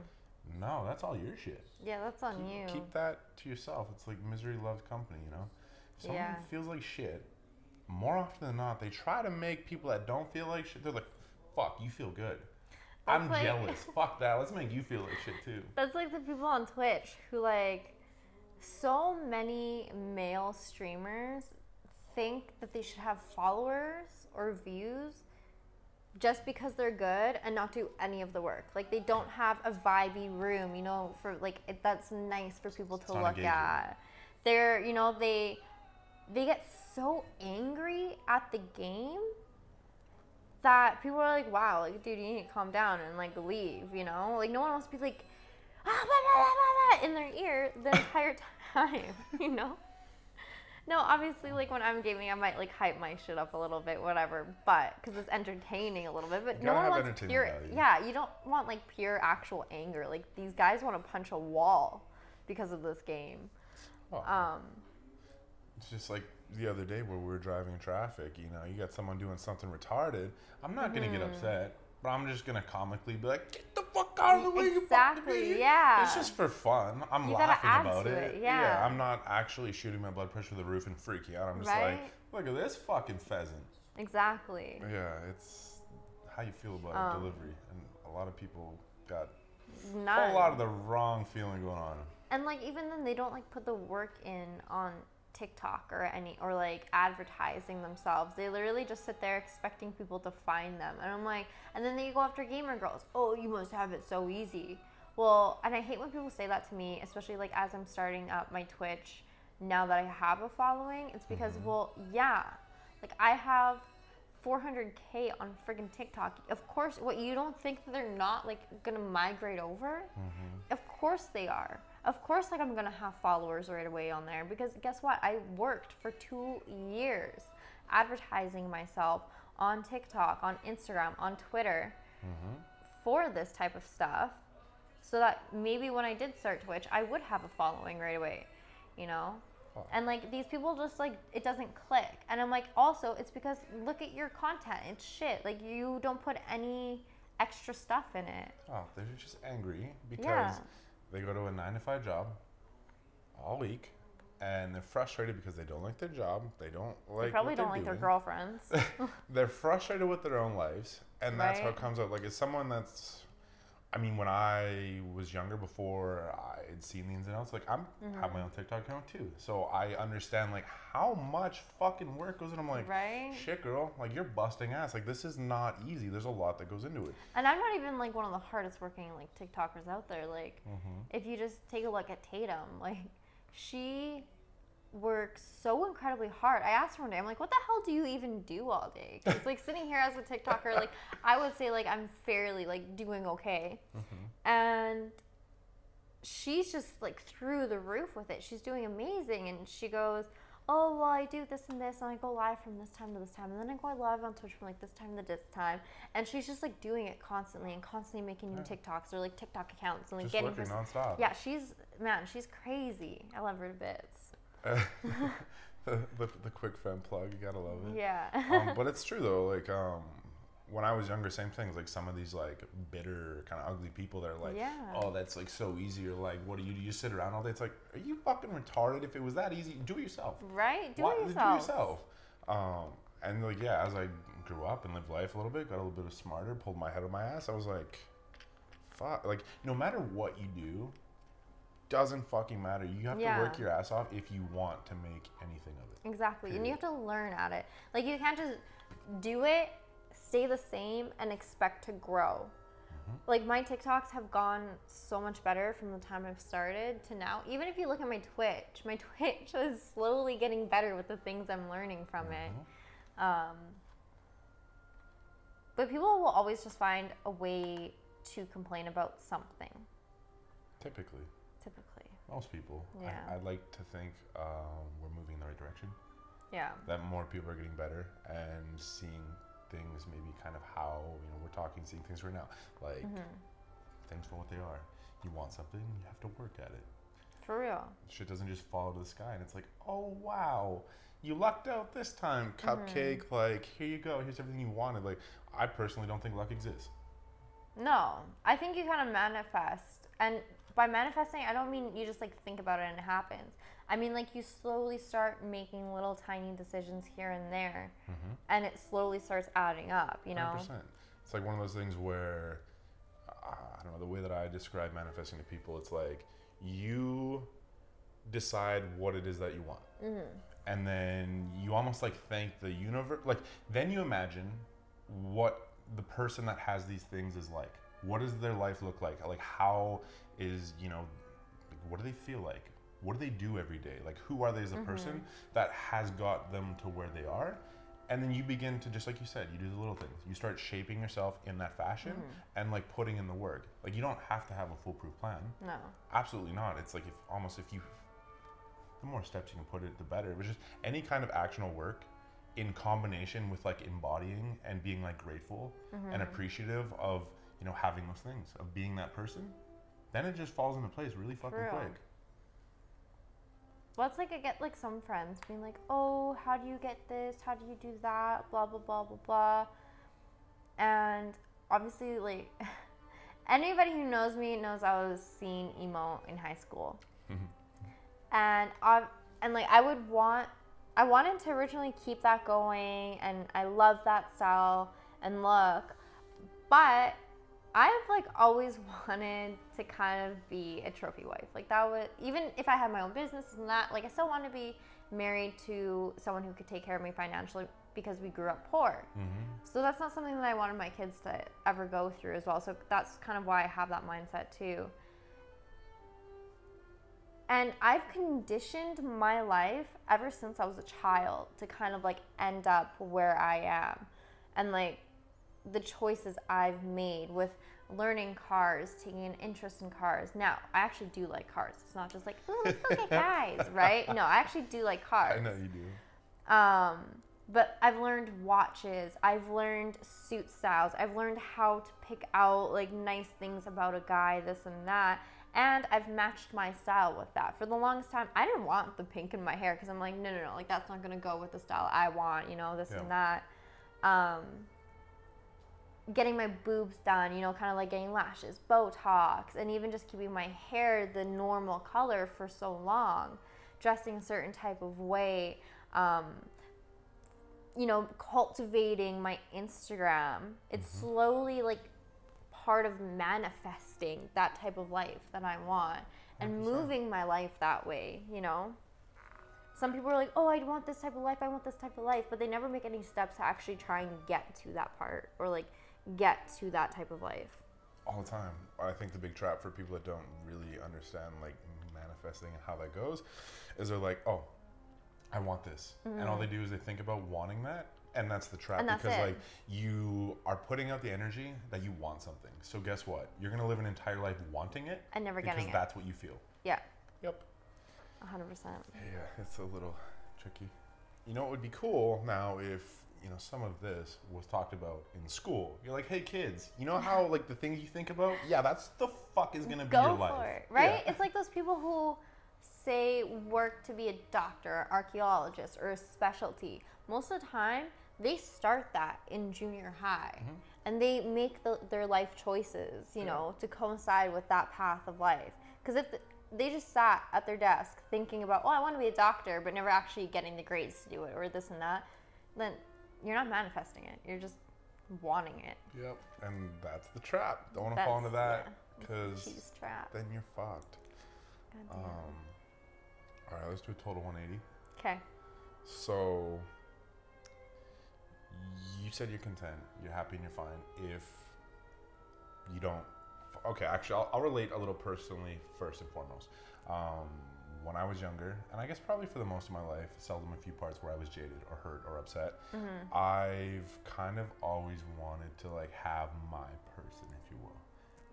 no, that's all your shit.
Yeah, that's on
keep,
you.
Keep that to yourself. It's like misery loves company, you know? If someone yeah. feels like shit, more often than not, they try to make people that don't feel like shit, they're like, fuck, you feel good. That's I'm like, jealous. *laughs* fuck that. Let's make you feel like shit too.
That's like the people on Twitch who like so many male streamers think that they should have followers or views just because they're good and not do any of the work. Like they don't have a vibey room, you know, for like it, that's nice for people to look engaging. at. They're, you know, they they get so angry at the game that people are like, "Wow, like dude, you need to calm down and like leave," you know? Like no one wants to be like ah, blah, blah, blah, in their ear the *laughs* entire time, *laughs* you know? No, obviously, like when I'm gaming, I might like hype my shit up a little bit, whatever. But because it's entertaining a little bit, but no one wants pure. Value. Yeah, you don't want like pure actual anger. Like these guys want to punch a wall because of this game. Oh. Um,
it's just like the other day where we were driving traffic. You know, you got someone doing something retarded. I'm not mm-hmm. gonna get mm-hmm. upset but I'm just gonna comically be like, "Get the fuck out of the way, exactly, you
yeah."
It's just for fun. I'm you laughing about it. it. Yeah. yeah. I'm not actually shooting my blood pressure through the roof and freaking out. I'm just right? like, "Look at this fucking pheasant."
Exactly.
Yeah, it's how you feel about um, delivery, and a lot of people got
none.
a whole lot of the wrong feeling going on.
And like even then, they don't like put the work in on TikTok or any or like advertising themselves. They literally just sit there expecting people to find them. And I'm like, and then they go after gamer girls. Oh, you must have it so easy. Well, and I hate when people say that to me, especially like as I'm starting up my Twitch now that I have a following. It's because, mm-hmm. well, yeah, like I have 400k on friggin' TikTok. Of course, what you don't think that they're not like gonna migrate over? Mm-hmm. Of course they are of course like i'm gonna have followers right away on there because guess what? I worked for two years advertising myself on tiktok on instagram on twitter mm-hmm. for this type of stuff so that maybe when i did start twitch i would have a following right away you know? Oh. and like these people just like it doesn't click. And i'm like also it's because look at your content. It's shit. Like you don't put any extra stuff in it.
Oh they're just angry because yeah they go to a nine to five job all week and they're frustrated because they don't like their job. They don't like.
They probably don't like
doing.
their girlfriends. *laughs*
they're frustrated with their own lives, and that's right? how it comes out. Like, it's someone that's I mean, when I was younger, before I had seen the ins and outs, like I'm mm-hmm. have my own TikTok account too, so I understand like how much fucking work goes in. I'm like,
right?
Shit, girl, like you're busting ass. Like this is not easy. There's a lot that goes into it.
And I'm not even like one of the hardest working like TikTokers out there. Like, mm-hmm. if you just take a look at Tatum, like she works so incredibly hard. I asked her one day, I'm like, what the hell do you even do all day? Because like sitting here as a TikToker, like I would say like I'm fairly like doing okay, mm-hmm. and she's just like through the roof with it. She's doing amazing, and she goes. Oh well, I do this and this, and I go live from this time to this time, and then I go live on Twitch from like this time to this time, and she's just like doing it constantly and constantly making new TikToks or like TikTok accounts and like
just
getting
working her, nonstop.
Yeah, she's man, she's crazy. I love her to bits. *laughs*
the, the, the, quick fem plug, you gotta love it.
Yeah.
um, but it's true though. Like um, when I was younger, same things. Like some of these like bitter, kind of ugly people that are like,
yeah.
oh, that's like so easy. Or like, what do you do? You sit around all day. It's like, are you fucking retarded? If it was that easy, do it yourself.
Right. Do Why, it yourself.
Do it yourself. Um, and like yeah, as I grew up and lived life a little bit, got a little bit smarter, pulled my head on my ass. I was like, fuck. Like no matter what you do, doesn't fucking matter. You have yeah. to work your ass off if you want to make anything of it.
Exactly. Period. And you have to learn at it. Like you can't just do it, stay the same, and expect to grow. Mm-hmm. Like my TikToks have gone so much better from the time I've started to now. Even if you look at my Twitch, my *laughs* Twitch is slowly getting better with the things I'm learning from mm-hmm. it. Um, but people will always just find a way to complain about something.
Typically.
Typically.
Most people. Yeah. I, would like to think um, we're moving in the right direction.
Yeah.
That more people are getting better and seeing things maybe kind of how you know we're talking seeing things right now like mm-hmm. things for what they are you want something you have to work at it
for real
shit doesn't just fall to the sky and it's like oh wow you lucked out this time cupcake mm-hmm. like here you go here's everything you wanted like i personally don't think luck exists
no i think you kind of manifest and by manifesting i don't mean you just like think about it and it happens I mean, like you slowly start making little tiny decisions here and there, mm-hmm. and it slowly starts adding up. You know, 100%.
it's like one of those things where uh, I don't know the way that I describe manifesting to people. It's like you decide what it is that you want, mm-hmm. and then you almost like thank the universe. Like then you imagine what the person that has these things is like. What does their life look like? Like how is you know, what do they feel like? what do they do every day? Like, who are they as a mm-hmm. person that has got them to where they are? And then you begin to just like you said, you do the little things. You start shaping yourself in that fashion mm-hmm. and like putting in the work. Like you don't have to have a foolproof plan.
No.
Absolutely not. It's like if almost if you the more steps you can put it, the better. But just any kind of actional work in combination with like embodying and being like grateful mm-hmm. and appreciative of, you know, having those things, of being that person, then it just falls into place really fucking quick.
Well, it's like I get like some friends being like, "Oh, how do you get this? How do you do that? Blah blah blah blah blah." And obviously, like *laughs* anybody who knows me knows I was seeing emo in high school, mm-hmm. and I and like I would want, I wanted to originally keep that going, and I love that style and look, but I've like always *laughs* wanted to kind of be a trophy wife. Like that would even if I had my own business and that, like I still want to be married to someone who could take care of me financially because we grew up poor. Mm-hmm. So that's not something that I wanted my kids to ever go through as well. So that's kind of why I have that mindset too. And I've conditioned my life ever since I was a child to kind of like end up where I am. And like the choices I've made with learning cars, taking an interest in cars. Now, I actually do like cars. It's not just like, oh, let's look at guys, *laughs* right? No, I actually do like cars.
I know you do.
Um, but I've learned watches. I've learned suit styles. I've learned how to pick out like nice things about a guy, this and that. And I've matched my style with that. For the longest time, I didn't want the pink in my hair because I'm like, no, no, no, like that's not gonna go with the style I want, you know, this yeah. and that. Um, getting my boobs done, you know, kind of like getting lashes, Botox, and even just keeping my hair the normal color for so long, dressing a certain type of way, um, you know, cultivating my Instagram. It's mm-hmm. slowly like part of manifesting that type of life that I want and 100%. moving my life that way, you know? Some people are like, oh, I want this type of life, I want this type of life, but they never make any steps to actually try and get to that part or like get to that type of life?
All the time. I think the big trap for people that don't really understand like manifesting and how that goes is they're like, oh, I want this. Mm-hmm. And all they do is they think about wanting that. And that's the trap
that's
because
it.
like you are putting out the energy that you want something. So guess what? You're gonna live an entire life wanting it
and never getting it.
Because that's what you feel.
Yeah.
Yep.
100%.
Yeah, it's a little tricky. You know what would be cool now if you know, some of this was talked about in school. You're like, hey kids, you know how like the things you think about? Yeah, that's the fuck is gonna be
Go
your life.
for it, right? Yeah. It's like those people who say work to be a doctor, or archaeologist, or a specialty. Most of the time, they start that in junior high, mm-hmm. and they make the, their life choices, you yeah. know, to coincide with that path of life. Because if the, they just sat at their desk thinking about, oh, I want to be a doctor, but never actually getting the grades to do it, or this and that, then you're not manifesting it. You're just wanting it.
Yep, and that's the trap. Don't want to fall into that because yeah, then you're fucked. Um, all right, let's do a total 180.
Okay.
So you said you're content, you're happy, and you're fine. If you don't. Okay, actually, I'll, I'll relate a little personally first and foremost. Um, when I was younger, and I guess probably for the most of my life, seldom a few parts where I was jaded or hurt or upset. Mm-hmm. I've kind of always wanted to like have my person, if you will,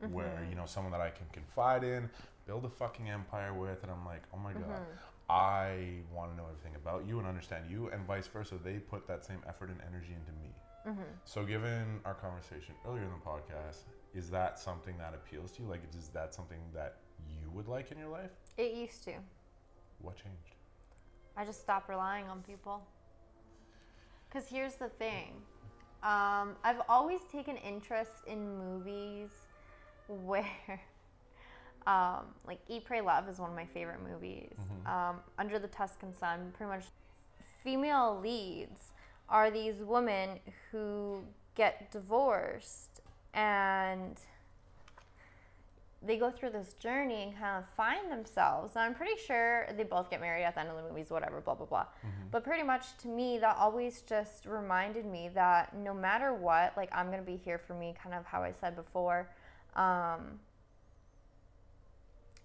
mm-hmm. where you know someone that I can confide in, build a fucking empire with, and I'm like, oh my god, mm-hmm. I want to know everything about you and understand you, and vice versa. They put that same effort and energy into me. Mm-hmm. So, given our conversation earlier in the podcast, is that something that appeals to you? Like, is that something that you would like in your life?
It used to.
What changed?
I just stopped relying on people. Because here's the thing um, I've always taken interest in movies *laughs* where, um, like, Eat, Pray, Love is one of my favorite movies. Mm-hmm. Um, Under the Tuscan Sun, pretty much female leads are these women who get divorced and they go through this journey and kind of find themselves. And I'm pretty sure they both get married at the end of the movies, whatever, blah, blah, blah. Mm-hmm. But pretty much to me, that always just reminded me that no matter what, like I'm going to be here for me, kind of how I said before. Um,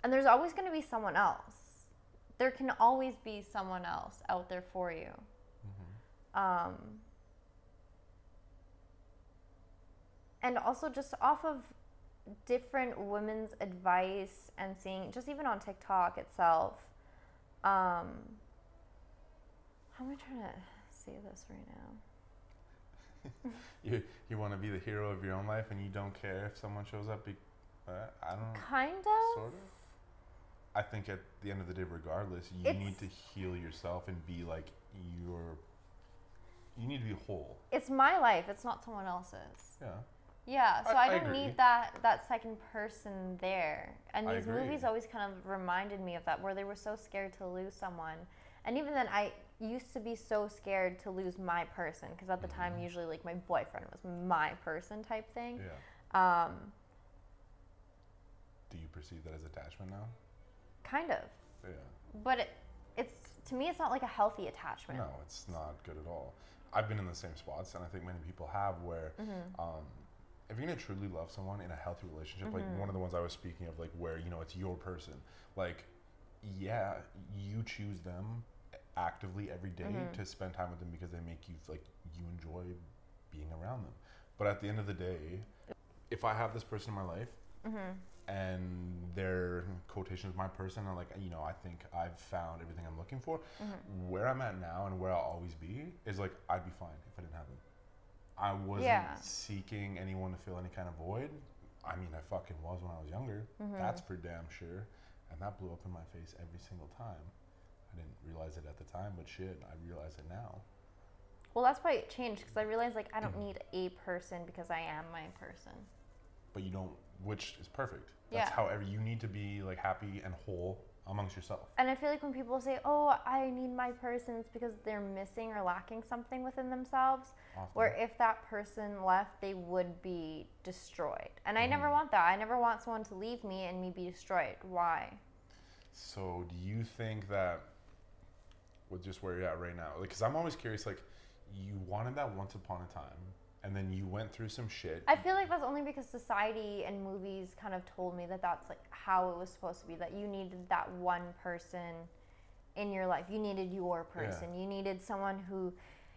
and there's always going to be someone else. There can always be someone else out there for you. Mm-hmm. Um, and also just off of different women's advice and seeing just even on TikTok itself. Um, how am I trying to say this right
now? *laughs* you you want to be the hero of your own life and you don't care if someone shows up. Be, uh, I don't.
Kind of. Sort of.
I think at the end of the day, regardless, you it's, need to heal yourself and be like your. You need to be whole.
It's my life. It's not someone else's.
Yeah.
Yeah, so I, I don't need that that second person there. And these movies always kind of reminded me of that, where they were so scared to lose someone. And even then, I used to be so scared to lose my person because at the mm-hmm. time, usually like my boyfriend was my person type thing.
Yeah. Um, Do you perceive that as attachment now?
Kind of.
Yeah.
But it, it's to me, it's not like a healthy attachment.
No, it's not good at all. I've been in the same spots, and I think many people have, where mm-hmm. um, if you're gonna truly love someone in a healthy relationship, mm-hmm. like one of the ones I was speaking of, like where you know it's your person, like yeah, you choose them actively every day mm-hmm. to spend time with them because they make you like you enjoy being around them. But at the end of the day, if I have this person in my life mm-hmm. and their quotation is my person, I'm like, you know, I think I've found everything I'm looking for. Mm-hmm. Where I'm at now and where I'll always be is like I'd be fine if I didn't have them. I wasn't yeah. seeking anyone to fill any kind of void. I mean, I fucking was when I was younger. Mm-hmm. That's for damn sure. And that blew up in my face every single time. I didn't realize it at the time, but shit, I realize it now.
Well, that's why it changed because I realized like I don't mm-hmm. need a person because I am my person.
But you don't, which is perfect. That's yeah. however you need to be like happy and whole amongst yourself.
And I feel like when people say, "Oh, I need my person," it's because they're missing or lacking something within themselves. Often. Where if that person left, they would be destroyed. And I never mm-hmm. want that. I never want someone to leave me and me be destroyed. Why?
So, do you think that with just where you're at right now, like, because I'm always curious, like, you wanted that once upon a time and then you went through some shit.
I feel like that's only because society and movies kind of told me that that's like how it was supposed to be. That you needed that one person in your life. You needed your person. Yeah. You needed someone who,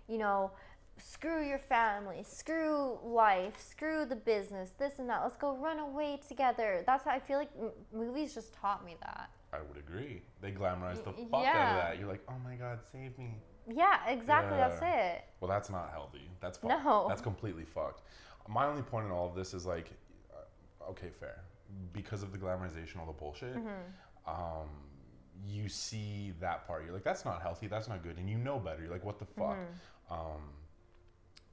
you know, screw your family, screw life, screw the business, this and that. Let's go run away together. That's how I feel like m- movies just taught me that.
I would agree. They glamorize the fuck yeah. out of that. You're like, oh my god, save me.
Yeah, exactly. Yeah. That's it.
Well, that's not healthy. That's fucked. no. That's completely fucked. My only point in all of this is like, uh, okay, fair. Because of the glamorization, all the bullshit. Mm-hmm. Um, you see that part. You're like, that's not healthy. That's not good. And you know better. You're like, what the fuck. Mm-hmm. Um,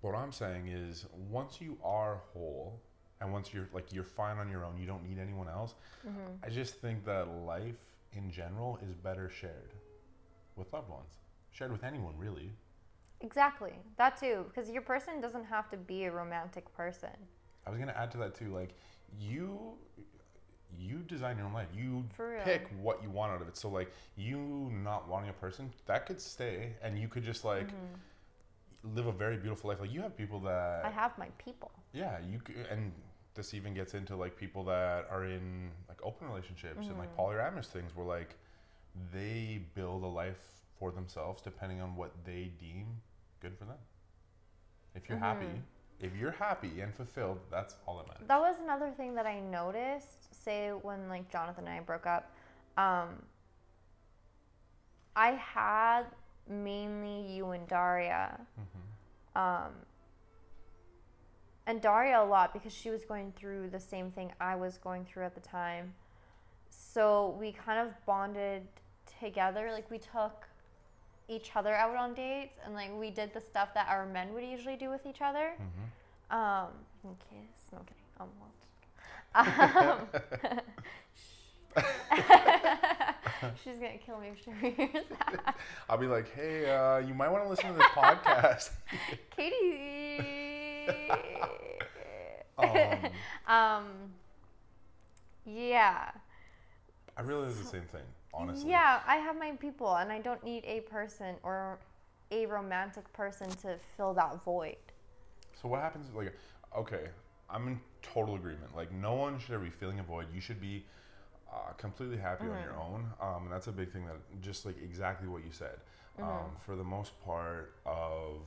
what I'm saying is, once you are whole, and once you're like you're fine on your own, you don't need anyone else. Mm-hmm. I just think that life in general is better shared with loved ones shared with anyone really.
Exactly. That too, because your person doesn't have to be a romantic person.
I was gonna add to that too. Like you, you design your own life. You pick what you want out of it. So like you not wanting a person that could stay, and you could just like mm-hmm. live a very beautiful life. Like you have people that
I have my people.
Yeah, you and this even gets into like people that are in like open relationships mm-hmm. and like mm-hmm. polyamorous things where like they build a life for themselves depending on what they deem good for them. If you're mm-hmm. happy, if you're happy and fulfilled, that's all that matters.
That was another thing that I noticed. Say when like Jonathan and I broke up, um, I had mainly you and Daria. Mm-hmm. Um, and Daria a lot because she was going through the same thing I was going through at the time. So we kind of bonded together. Like we took each other out on dates and like we did the stuff that our men would usually do with each other. Mm-hmm. Um, kiss, no kidding. Um, *laughs* um, *laughs* She's gonna kill me if she *laughs* hears that.
I'll be like, hey, uh, you might want to listen to this podcast.
Katie. um, um, yeah.
I really do the same thing, honestly.
Yeah, I have my people, and I don't need a person or a romantic person to fill that void.
So what happens? Like, okay, I'm in total agreement. Like, no one should ever be feeling a void. You should be uh, completely happy mm-hmm. on your mm-hmm. own. Um, and that's a big thing that just like exactly what you said. Mm-hmm. Um, for the most part of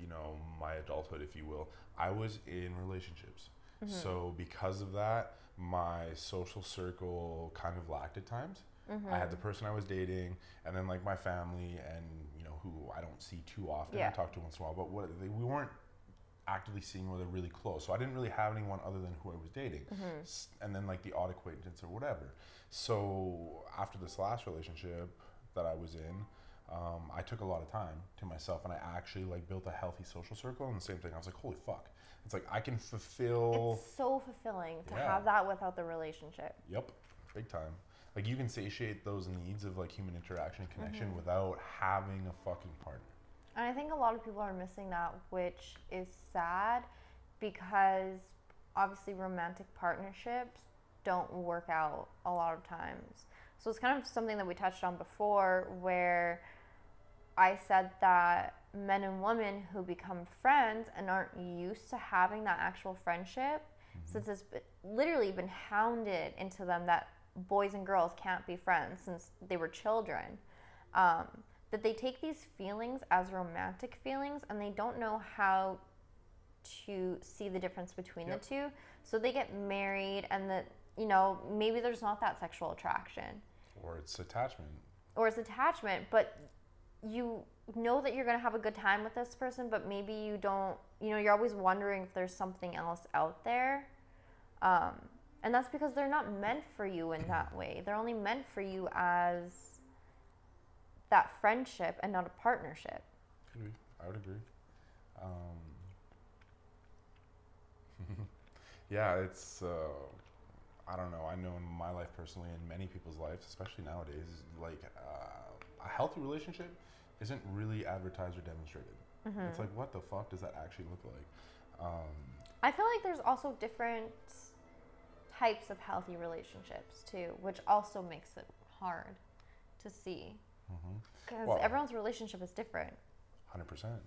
you know my adulthood, if you will, I was in relationships. Mm-hmm. So because of that, my social circle kind of lacked at times. I had the mm-hmm. person I was dating, and then like my family, and you know who I don't see too often. Yeah. I talk to once in a while, but what they, we weren't actively seeing where they're really close. So I didn't really have anyone other than who I was dating, mm-hmm. and then like the odd acquaintance or whatever. So after this last relationship that I was in, um, I took a lot of time to myself, and I actually like built a healthy social circle. And the same thing, I was like, holy fuck, it's like I can fulfill.
It's so fulfilling to yeah. have that without the relationship.
Yep, big time. Like you can satiate those needs of like human interaction and connection mm-hmm. without having a fucking partner.
And I think a lot of people are missing that, which is sad because obviously romantic partnerships don't work out a lot of times. So it's kind of something that we touched on before where I said that men and women who become friends and aren't used to having that actual friendship, mm-hmm. since it's literally been hounded into them that boys and girls can't be friends since they were children. Um, that they take these feelings as romantic feelings and they don't know how to see the difference between yep. the two. So they get married and that, you know, maybe there's not that sexual attraction.
Or it's attachment.
Or it's attachment, but you know that you're going to have a good time with this person, but maybe you don't, you know, you're always wondering if there's something else out there. Um, and that's because they're not meant for you in that way. They're only meant for you as that friendship and not a partnership.
I would agree. Um, *laughs* yeah, it's. Uh, I don't know. I know in my life personally, and many people's lives, especially nowadays, like uh, a healthy relationship isn't really advertised or demonstrated. Mm-hmm. It's like, what the fuck does that actually look like? Um,
I feel like there's also different types of healthy relationships too, which also makes it hard to see. Mm-hmm. Because well, everyone's relationship is different.
Hundred percent.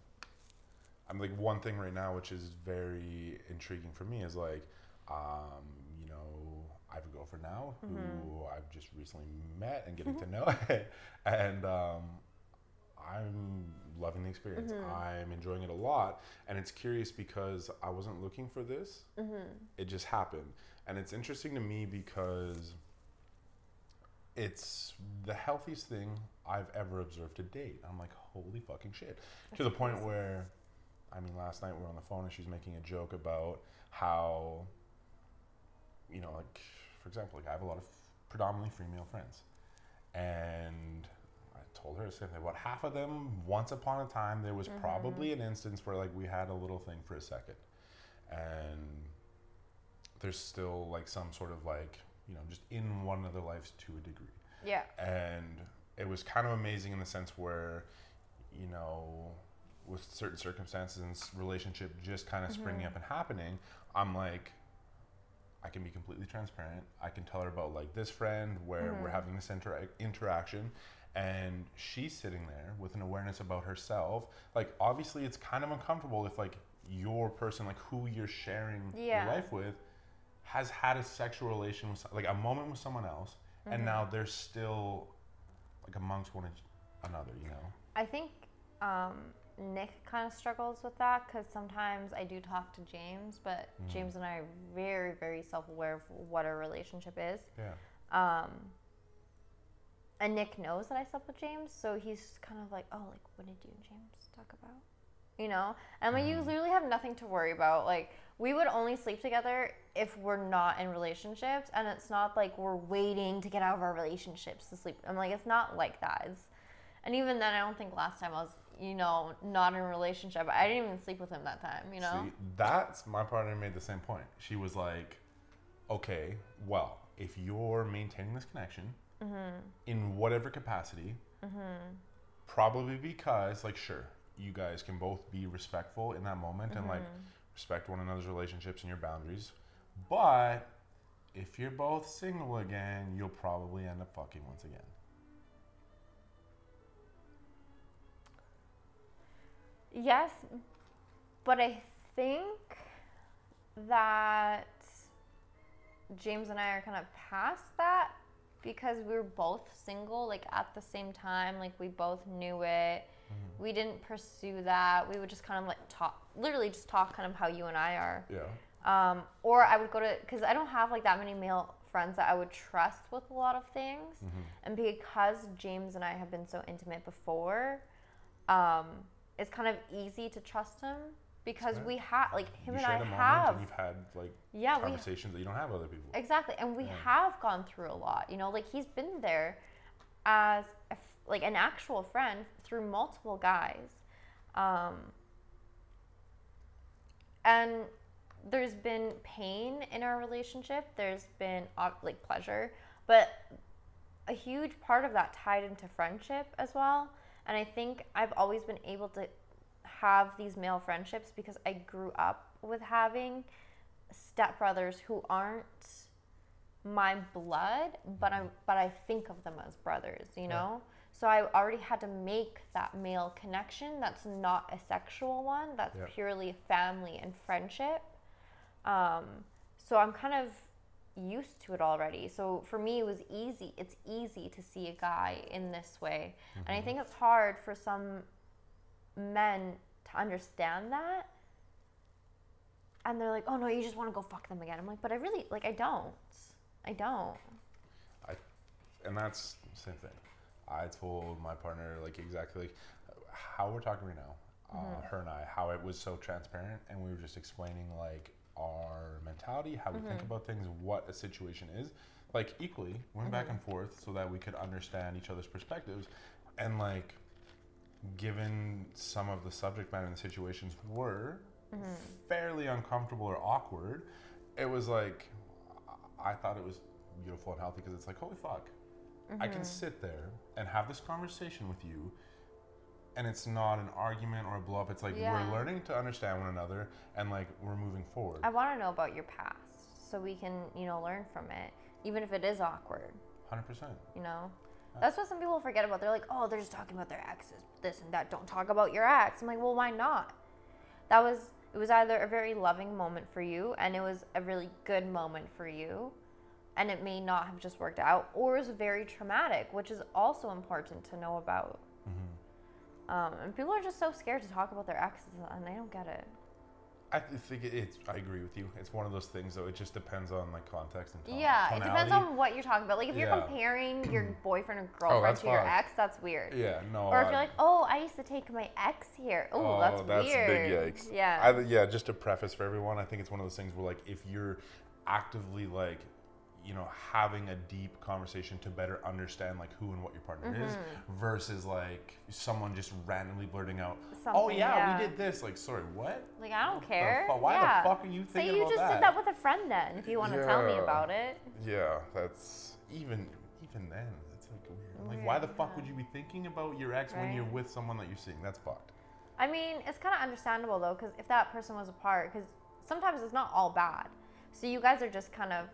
I'm like one thing right now, which is very intriguing for me, is like, um, you know, I have a girlfriend now mm-hmm. who I've just recently met and getting to know, *laughs* and um, I'm loving the experience. Mm-hmm. I'm enjoying it a lot, and it's curious because I wasn't looking for this. Mm-hmm. It just happened, and it's interesting to me because it's the healthiest thing I've ever observed to date. I'm like, holy fucking shit. That's to the point where, I mean, last night we were on the phone and she's making a joke about how, you know, like, for example, like I have a lot of predominantly female friends. And I told her the same thing. About half of them, once upon a time, there was mm-hmm. probably an instance where like we had a little thing for a second. And there's still like some sort of like you know, just in one of their lives to a degree.
Yeah.
And it was kind of amazing in the sense where, you know, with certain circumstances and relationship just kind of mm-hmm. springing up and happening, I'm like, I can be completely transparent. I can tell her about like this friend where mm-hmm. we're having this inter- interaction and she's sitting there with an awareness about herself. Like obviously it's kind of uncomfortable if like your person like who you're sharing yeah. your life with has had a sexual relation with like a moment with someone else, mm-hmm. and now they're still like amongst one another. You know.
I think um, Nick kind of struggles with that because sometimes I do talk to James, but mm. James and I are very, very self aware of what our relationship is.
Yeah.
Um, and Nick knows that I slept with James, so he's just kind of like, oh, like, what did you and James talk about? You know? And like, mm. you literally have nothing to worry about. Like, we would only sleep together if we're not in relationships, and it's not like we're waiting to get out of our relationships to sleep. I'm like, it's not like that. It's, and even then, I don't think last time I was you know, not in a relationship. I didn't even sleep with him that time, you know? See,
that's my partner made the same point. She was like, okay, well, if you're maintaining this connection mm-hmm. in whatever capacity, mm-hmm. probably because, like, sure, you guys can both be respectful in that moment mm-hmm. and, like, mm-hmm. respect one another's relationships and your boundaries. But if you're both single again, you'll probably end up fucking once again.
Yes, but I think that James and I are kind of past that because we were both single, like at the same time. Like we both knew it. Mm-hmm. We didn't pursue that. We would just kind of like talk, literally just talk kind of how you and I are.
Yeah.
Um, or I would go to, because I don't have like that many male friends that I would trust with a lot of things. Mm-hmm. And because James and I have been so intimate before, um, it's kind of easy to trust him because right. we have like him
you
and I have.
And you've had like
yeah,
conversations that you don't have with other people.
Exactly, and we yeah. have gone through a lot. You know, like he's been there as a, like an actual friend through multiple guys, um, and there's been pain in our relationship. There's been uh, like pleasure, but a huge part of that tied into friendship as well and I think I've always been able to have these male friendships because I grew up with having stepbrothers who aren't my blood, but I but I think of them as brothers, you know? Yeah. So I already had to make that male connection that's not a sexual one, that's yeah. purely family and friendship. Um, so I'm kind of used to it already. So for me, it was easy. It's easy to see a guy in this way. Mm-hmm. And I mm-hmm. think it's hard for some men to understand that. And they're like, oh no, you just want to go fuck them again. I'm like, but I really, like, I don't. I don't.
I, and that's the same thing. I told my partner, like, exactly like how we're talking right now, uh, mm-hmm. her and I, how it was so transparent. And we were just explaining, like, our mentality, how we mm-hmm. think about things, what a situation is. Like equally, went mm-hmm. back and forth so that we could understand each other's perspectives, and like, given some of the subject matter and the situations were mm-hmm. fairly uncomfortable or awkward, it was like, I thought it was beautiful and healthy because it's like, holy fuck, I can mm-hmm. sit there and have this conversation with you and it's not an argument or a blow up. It's like yeah. we're learning to understand one another and like we're moving forward.
I want to know about your past so we can, you know, learn from it, even if it is awkward.
100%.
You know? That's what some people forget about. They're like, oh, they're just talking about their exes, this and that. Don't talk about your ex. I'm like, well, why not? That was, it was either a very loving moment for you and it was a really good moment for you and it may not have just worked out or is very traumatic, which is also important to know about. Um, and people are just so scared to talk about their exes, and I don't get it.
I think it's. I agree with you. It's one of those things, though. It just depends on like context and
Yeah, tonality. it depends on what you're talking about. Like if you're comparing your *clears throat* boyfriend or oh, girlfriend oh, to your ex, that's weird.
Yeah, no.
Or if you're like, oh, I used to take my ex here. Ooh, oh, that's, that's weird.
big yikes. Yeah. I, yeah. Just to preface for everyone, I think it's one of those things where like if you're actively like you know having a deep conversation to better understand like who and what your partner mm-hmm. is versus like someone just randomly blurting out oh, Something, oh yeah, yeah, we did this like sorry what
like i don't care
fu- why
yeah.
the fuck are you thinking about it?
so you just
that?
did that with a friend then if you want to yeah. tell me about it
yeah that's even even then it's like weird like why the fuck would you be thinking about your ex right. when you're with someone that you're seeing that's fucked
i mean it's kind of understandable though because if that person was apart because sometimes it's not all bad so you guys are just kind of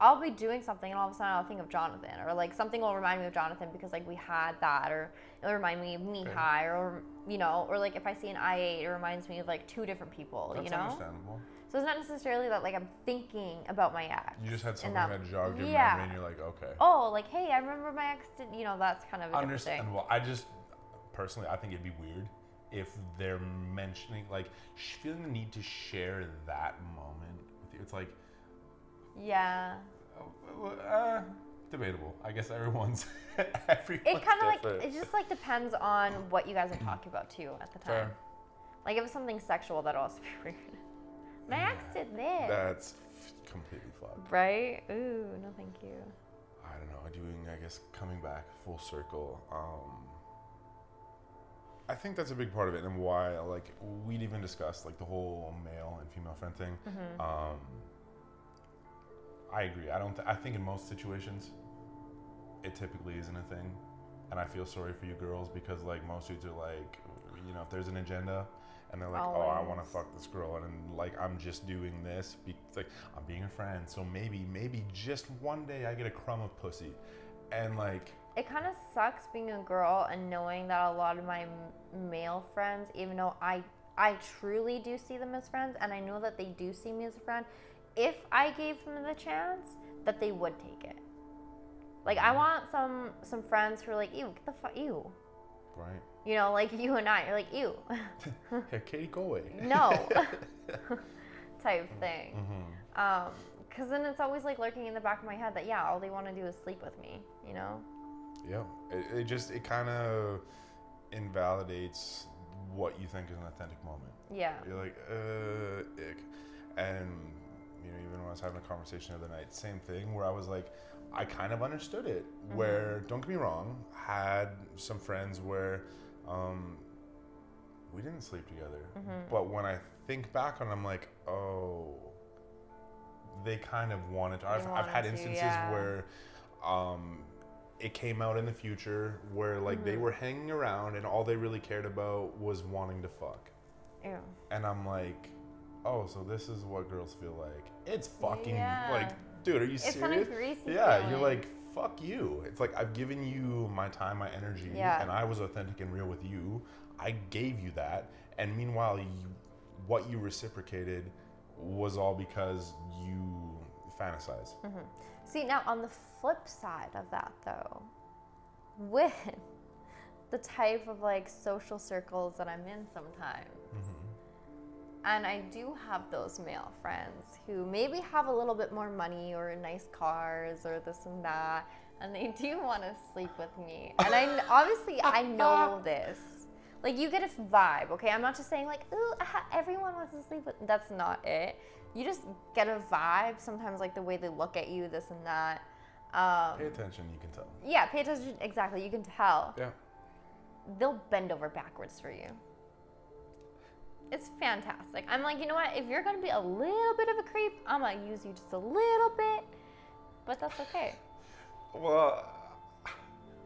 I'll be doing something and all of a sudden I'll think of Jonathan or like something will remind me of Jonathan because like we had that or it'll remind me of Mihai or you know or like if I see an I8 it reminds me of like two different people
That's
you know
understandable.
so it's not necessarily that like I'm thinking about my ex
You just had something
that-
that, jogged your
yeah.
memory, and you're like, okay.
oh like hey I remember my ex did you know that's kind of a different thing
Understandable. I just personally, I think it'd be weird if they're mentioning like feeling the need to share that moment with you. It's like,
yeah
uh, uh, debatable. I guess everyone's *laughs* everyone's
it kind of like it just like depends on what you guys are talking about too at the time
Fair.
like if it's something sexual that'll also be weird my ex did this
That's f- completely flawed.
right ooh no thank you
I don't know. Doing, I guess, coming back full circle. Um, I think that's a big part of it, and why, like, we'd even discussed like the whole male and female friend thing.
Mm-hmm.
Um, I agree. I don't. Th- I think in most situations, it typically isn't a thing, and I feel sorry for you girls because like most dudes are like, you know, if there's an agenda. And they're like, oh, I want to fuck this girl, and, like I'm just doing this. Be- like I'm being a friend, so maybe, maybe just one day I get a crumb of pussy, and like,
it kind of sucks being a girl and knowing that a lot of my m- male friends even though i i truly do see them as friends and i know that they do see me as a friend if i gave them the chance that they would take it. Like i want some some friends who are like ew get the fuck ew.
Right?
you know like you and i you're like ew. *laughs*
Hey, Katie, go away.
no. *laughs* *laughs* Type thing.
Hmm
um because then it's always like lurking in the back of my head that yeah all they want to do is sleep with me you know?
Yeah, it, it just it kind of invalidates what you think is an authentic moment.
yeah.
You're like, uh, ick. And, you know, even when I was having a conversation the other night, same thing where I was like, I kind of understood it. Where, don't get me wrong, had some friends where um, we didn't sleep together. But when I think back on it, I'm like, oh, they kind of wanted to. I've, I've had
wanted to,
instances
yeah.
where um, it came out in the future where, like, they were hanging around and all they really cared about was wanting to fuck.
ew
And I'm like, oh, so this is what girls feel like. It's fucking
Yeah.
like, dude, are you
It's
serious?
kinda greasy
yeah, you're like, fuck you. It's like I've given you my time, my energy,
Yeah.
and I was authentic and real with you. I gave you that, and meanwhile, you, what you reciprocated was all because you fantasize. Mm-hmm.
See, now on the flip side of that, though, with *laughs* the type of like social circles that I'm in sometimes, mm-hmm. And I do have those male friends who maybe have a little bit more money or nice cars or this and that, and they *laughs* do want to sleep with me. And I *laughs* obviously I know this. Like you get a vibe, okay? I'm not just saying like, ooh, everyone wants to sleep with. That's not it. You just get a vibe. Sometimes like the way they look at you, this and that. Um,
Pay attention, you can tell.
yeah, pay attention. Exactly, you can tell.
Yeah.
They'll bend over backwards for you. It's fantastic. I'm like, you know what? If you're gonna be a little bit of a creep, I'm gonna use you just a little bit, but that's okay. *sighs*
Well,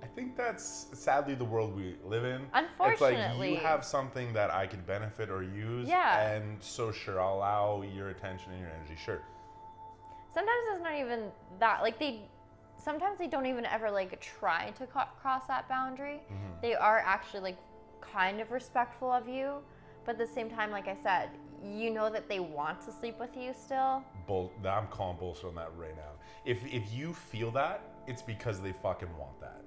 I think that's sadly the world we live in.
Unfortunately, It's
like you have something that I could benefit or use.
Yeah.
And so sure, I'll allow your attention and your energy. Sure.
Sometimes it's not even that. Like they, sometimes they don't even ever like try to co- cross that boundary. Mm-hmm. They are actually like kind of respectful of you, but at the same time, like I said, you know that they want to sleep with you still.
Bull. I'm calling bullshit on that right now. If if you feel that, it's because they fucking want that.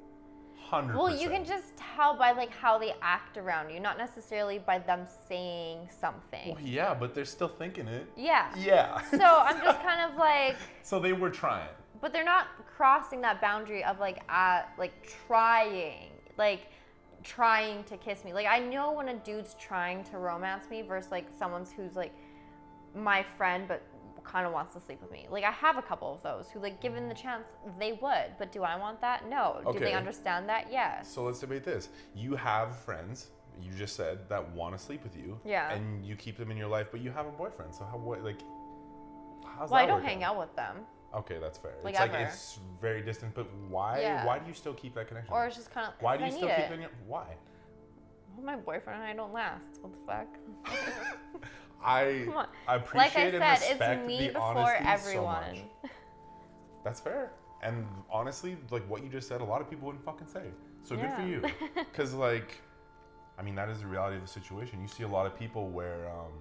Hundred.
Well, you can just tell by like how they act around you, not necessarily by them saying something.
Well, yeah, but they're still thinking it.
Yeah.
Yeah.
So I'm just *laughs* kind of like,
so they were trying.
but they're not crossing that boundary of like, uh, like trying, like trying to kiss me. Like I know when a dude's trying to romance me versus like someone's who's like my friend but kind of wants to sleep with me. Like I have a couple of those who like given the chance they would, but do I want that? No. Do they understand that? Yes.
So let's debate this. You have friends. You just said that want to sleep with you.
Yeah.
And you keep them in your life, but you have a boyfriend. So how what like? How's that?
well, I don't hang out with them.
Okay, that's fair.
Like,
it's like it's very distant, but why?
Yeah.
Why do you still keep that connection?
Or it's just kind of
why do you
I
still keep
it.
your? Why?
Well, my boyfriend and I don't last. What the fuck? *laughs*
I *laughs*
Come on.
I appreciate
like I
and
said,
respect
it's me
the
before
honesty so
everyone.
much. *laughs* That's fair. And honestly, like what you just said, a lot of people wouldn't fucking say. So good for you. Because like, I mean, that is the reality of the situation. You see a lot of people where um,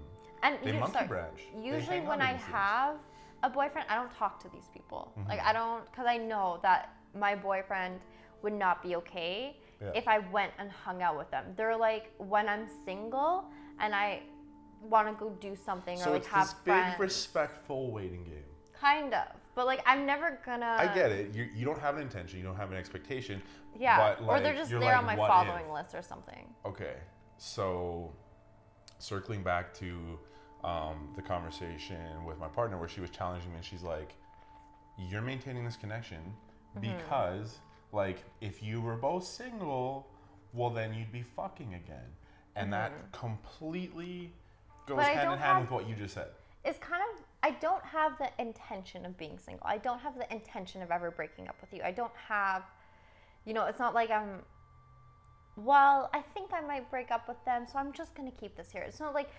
And
they monkey
sorry,
branch.
Usually, when I
have. things.
A boyfriend, I don't talk to these people. Like,
Mm-hmm.
I don't, because I know that my boyfriend would not be okay
Yeah.
if I went and hung out with them. They're like, when I'm single and I want to go do something
So
or like
it's
have friends.
big, respectful waiting game.
kind of. But like, I'm never gonna.
I get it. You, you don't have an intention. You don't have an expectation.
Yeah.
But
or they're just there
like,
on my following
if?
list or something.
Okay, so circling back to um, the conversation with my partner where she was challenging me and she's like, You're maintaining this connection
Mm-hmm.
because, like, if you were both single, well, then you'd be fucking again. And that completely goes
Mm-hmm. But
hand in hand
have-
with what you just said.
It's kind of. I don't have the intention of being single. I don't have the intention of ever breaking up with you. I don't have. You know, it's not like I'm. Well, I think I might break up with them, so I'm just gonna keep this here. It's not like,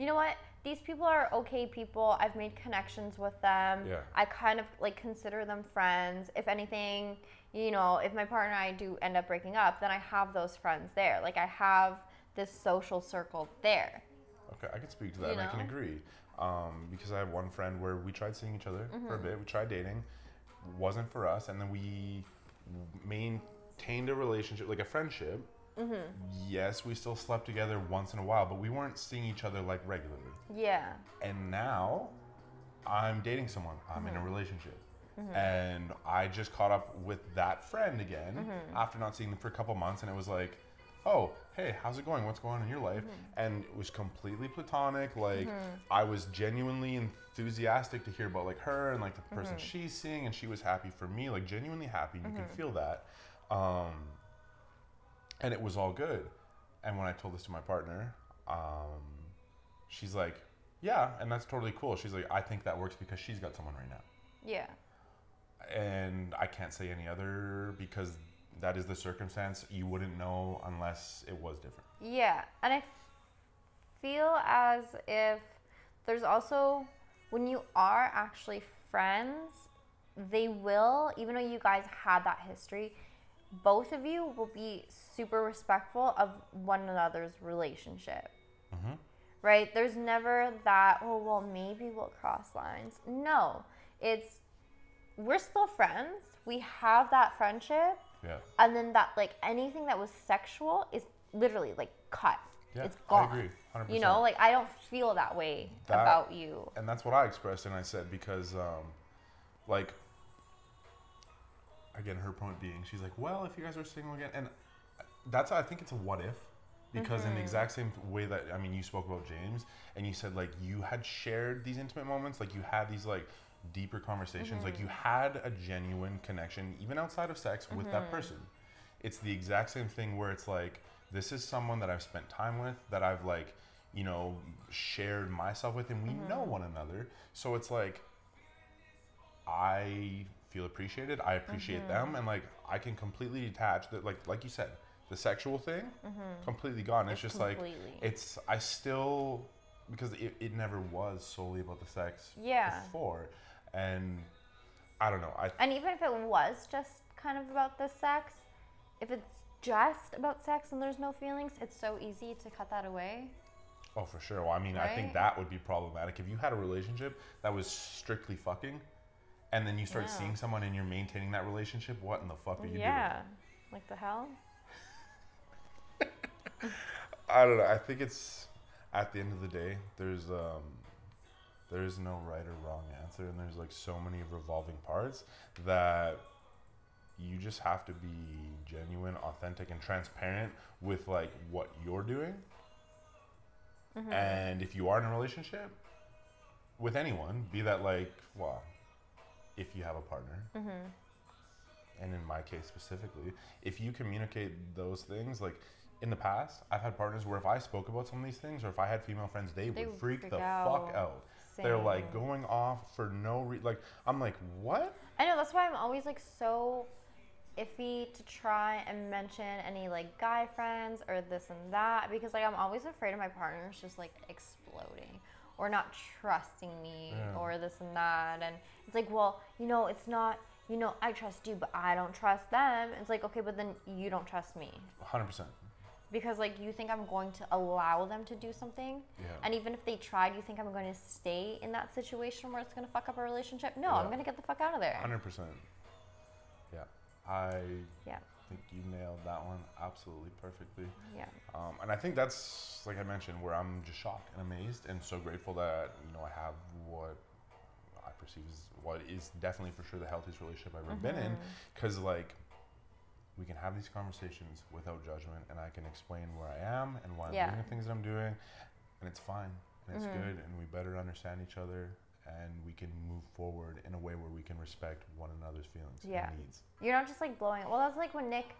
you know what? These people are okay people. I've made connections with them.
Yeah.
I kind of like consider them friends. If anything, you know, if my partner and I do end up breaking up, then I have those friends there. Like I have this social circle there.
Okay, I can speak to that
You
and I can agree. Um, because I have one friend where we tried seeing each other for a
Mm-hmm.
bit. We tried dating, wasn't for us, and then we maintained a relationship, like a friendship.
Mm-hmm.
Yes, we still slept together once in a while, but we weren't seeing each other like regularly.
Yeah.
And now, I'm dating someone. I'm in a mm-hmm. relationship. Mm-hmm. And I just caught up with that friend again mm-hmm. after not seeing them for a couple months, and it was like, oh, hey, how's it going? What's going on in your life? And it was completely platonic. Like, I was genuinely enthusiastic to hear about like her and like the person she's seeing, and she was happy for me, like genuinely happy. You can feel that. Um, and it was all good. And when I told this to my partner, um, she's like, "Yeah," and that's totally cool. She's like, "I think that works because she's got someone right now."
Yeah.
And I can't say any other because that is the circumstance. You wouldn't know unless it was different.
Yeah, and I f- feel as if there's also when you are actually friends, they will, even though you guys had that history, both of you will be super respectful of one another's relationship. Right? There's never that, oh, well, maybe we'll cross lines. No, it's we're still friends. We have that friendship
Yeah.
and then that like anything that was sexual is literally like cut.
Yeah,
it's gone.
I agree, 100%.
You know, like I don't feel that way
That-
about you.
and that's what I expressed, and I said because, um, like, again, her point being, she's like, well, if you guys are single again, and that's I think it's a what if, because in the mm-hmm. exact same way that I mean, you spoke about James, and you said like you had shared these intimate moments, like you had these like deeper conversations, like you mm-hmm. had a genuine connection, even outside of sex, with that mm-hmm. person. It's the exact same thing where it's like this is someone that I've spent time with, that I've like, you know, shared myself with, and we know one another. So it's like I feel appreciated. I appreciate them, mm-hmm. and like I can completely detach. That like like you said, the sexual thing, mm-hmm. completely gone. It's,
It's
just like it's. I still because it, it never was solely about the sex
Yeah.
before, and I don't know. I
And even if it was just kind of about the sex, if it's just about sex and there's no feelings, it's so easy to cut that away.
oh for sure. Well, I mean, I think that would be problematic if you had a relationship that was strictly fucking. And then you start
Yeah.
seeing someone and you're maintaining that relationship. What in the fuck are you doing?
yeah. Like the hell? *laughs*
I don't know. I think it's at the end of the day, there's um, there's no right or wrong answer, and there's like so many revolving parts that you just have to be genuine, authentic, and transparent with like what you're doing. And if you are in a relationship with anyone, be that like, well, if you have a partner, mm-hmm. and in my case specifically, if you communicate those things, like in the past, I've had partners where if I spoke about some of these things, or if I had female friends, they,
They
would freak,
freak
the fuck
out.
out. They're like going off for no reason. Like I'm like, what?
I know that's why I'm always like so iffy to try and mention any like guy friends or this and that because like I'm always afraid of my partners just like exploding or not trusting me yeah. or this and that. And it's like well you know it's not you know i trust you but i don't trust them. It's like okay but then you don't trust me.
100%
because like you think i'm going to allow them to do something? Yeah. and even if they tried you think i'm going to stay in that situation where it's going to fuck up a relationship? No yeah. i'm going to get the fuck out of there
100% yeah. I yeah think you nailed that one absolutely perfectly.
Yeah.
Um, and I think that's like I mentioned, where I'm just shocked and amazed, and so grateful that you know I have what I perceive as what is definitely for sure the healthiest relationship I've ever mm-hmm. been in, because mm-hmm. like we can have these conversations without judgment, and I can explain where I am and why yeah. I'm doing the things that I'm doing, and it's fine and it's mm-hmm. good, and we better understand each other and we can move forward in a way where we can respect one another's feelings yeah. and needs.
You're not just like blowing it. Well, that's like when Nick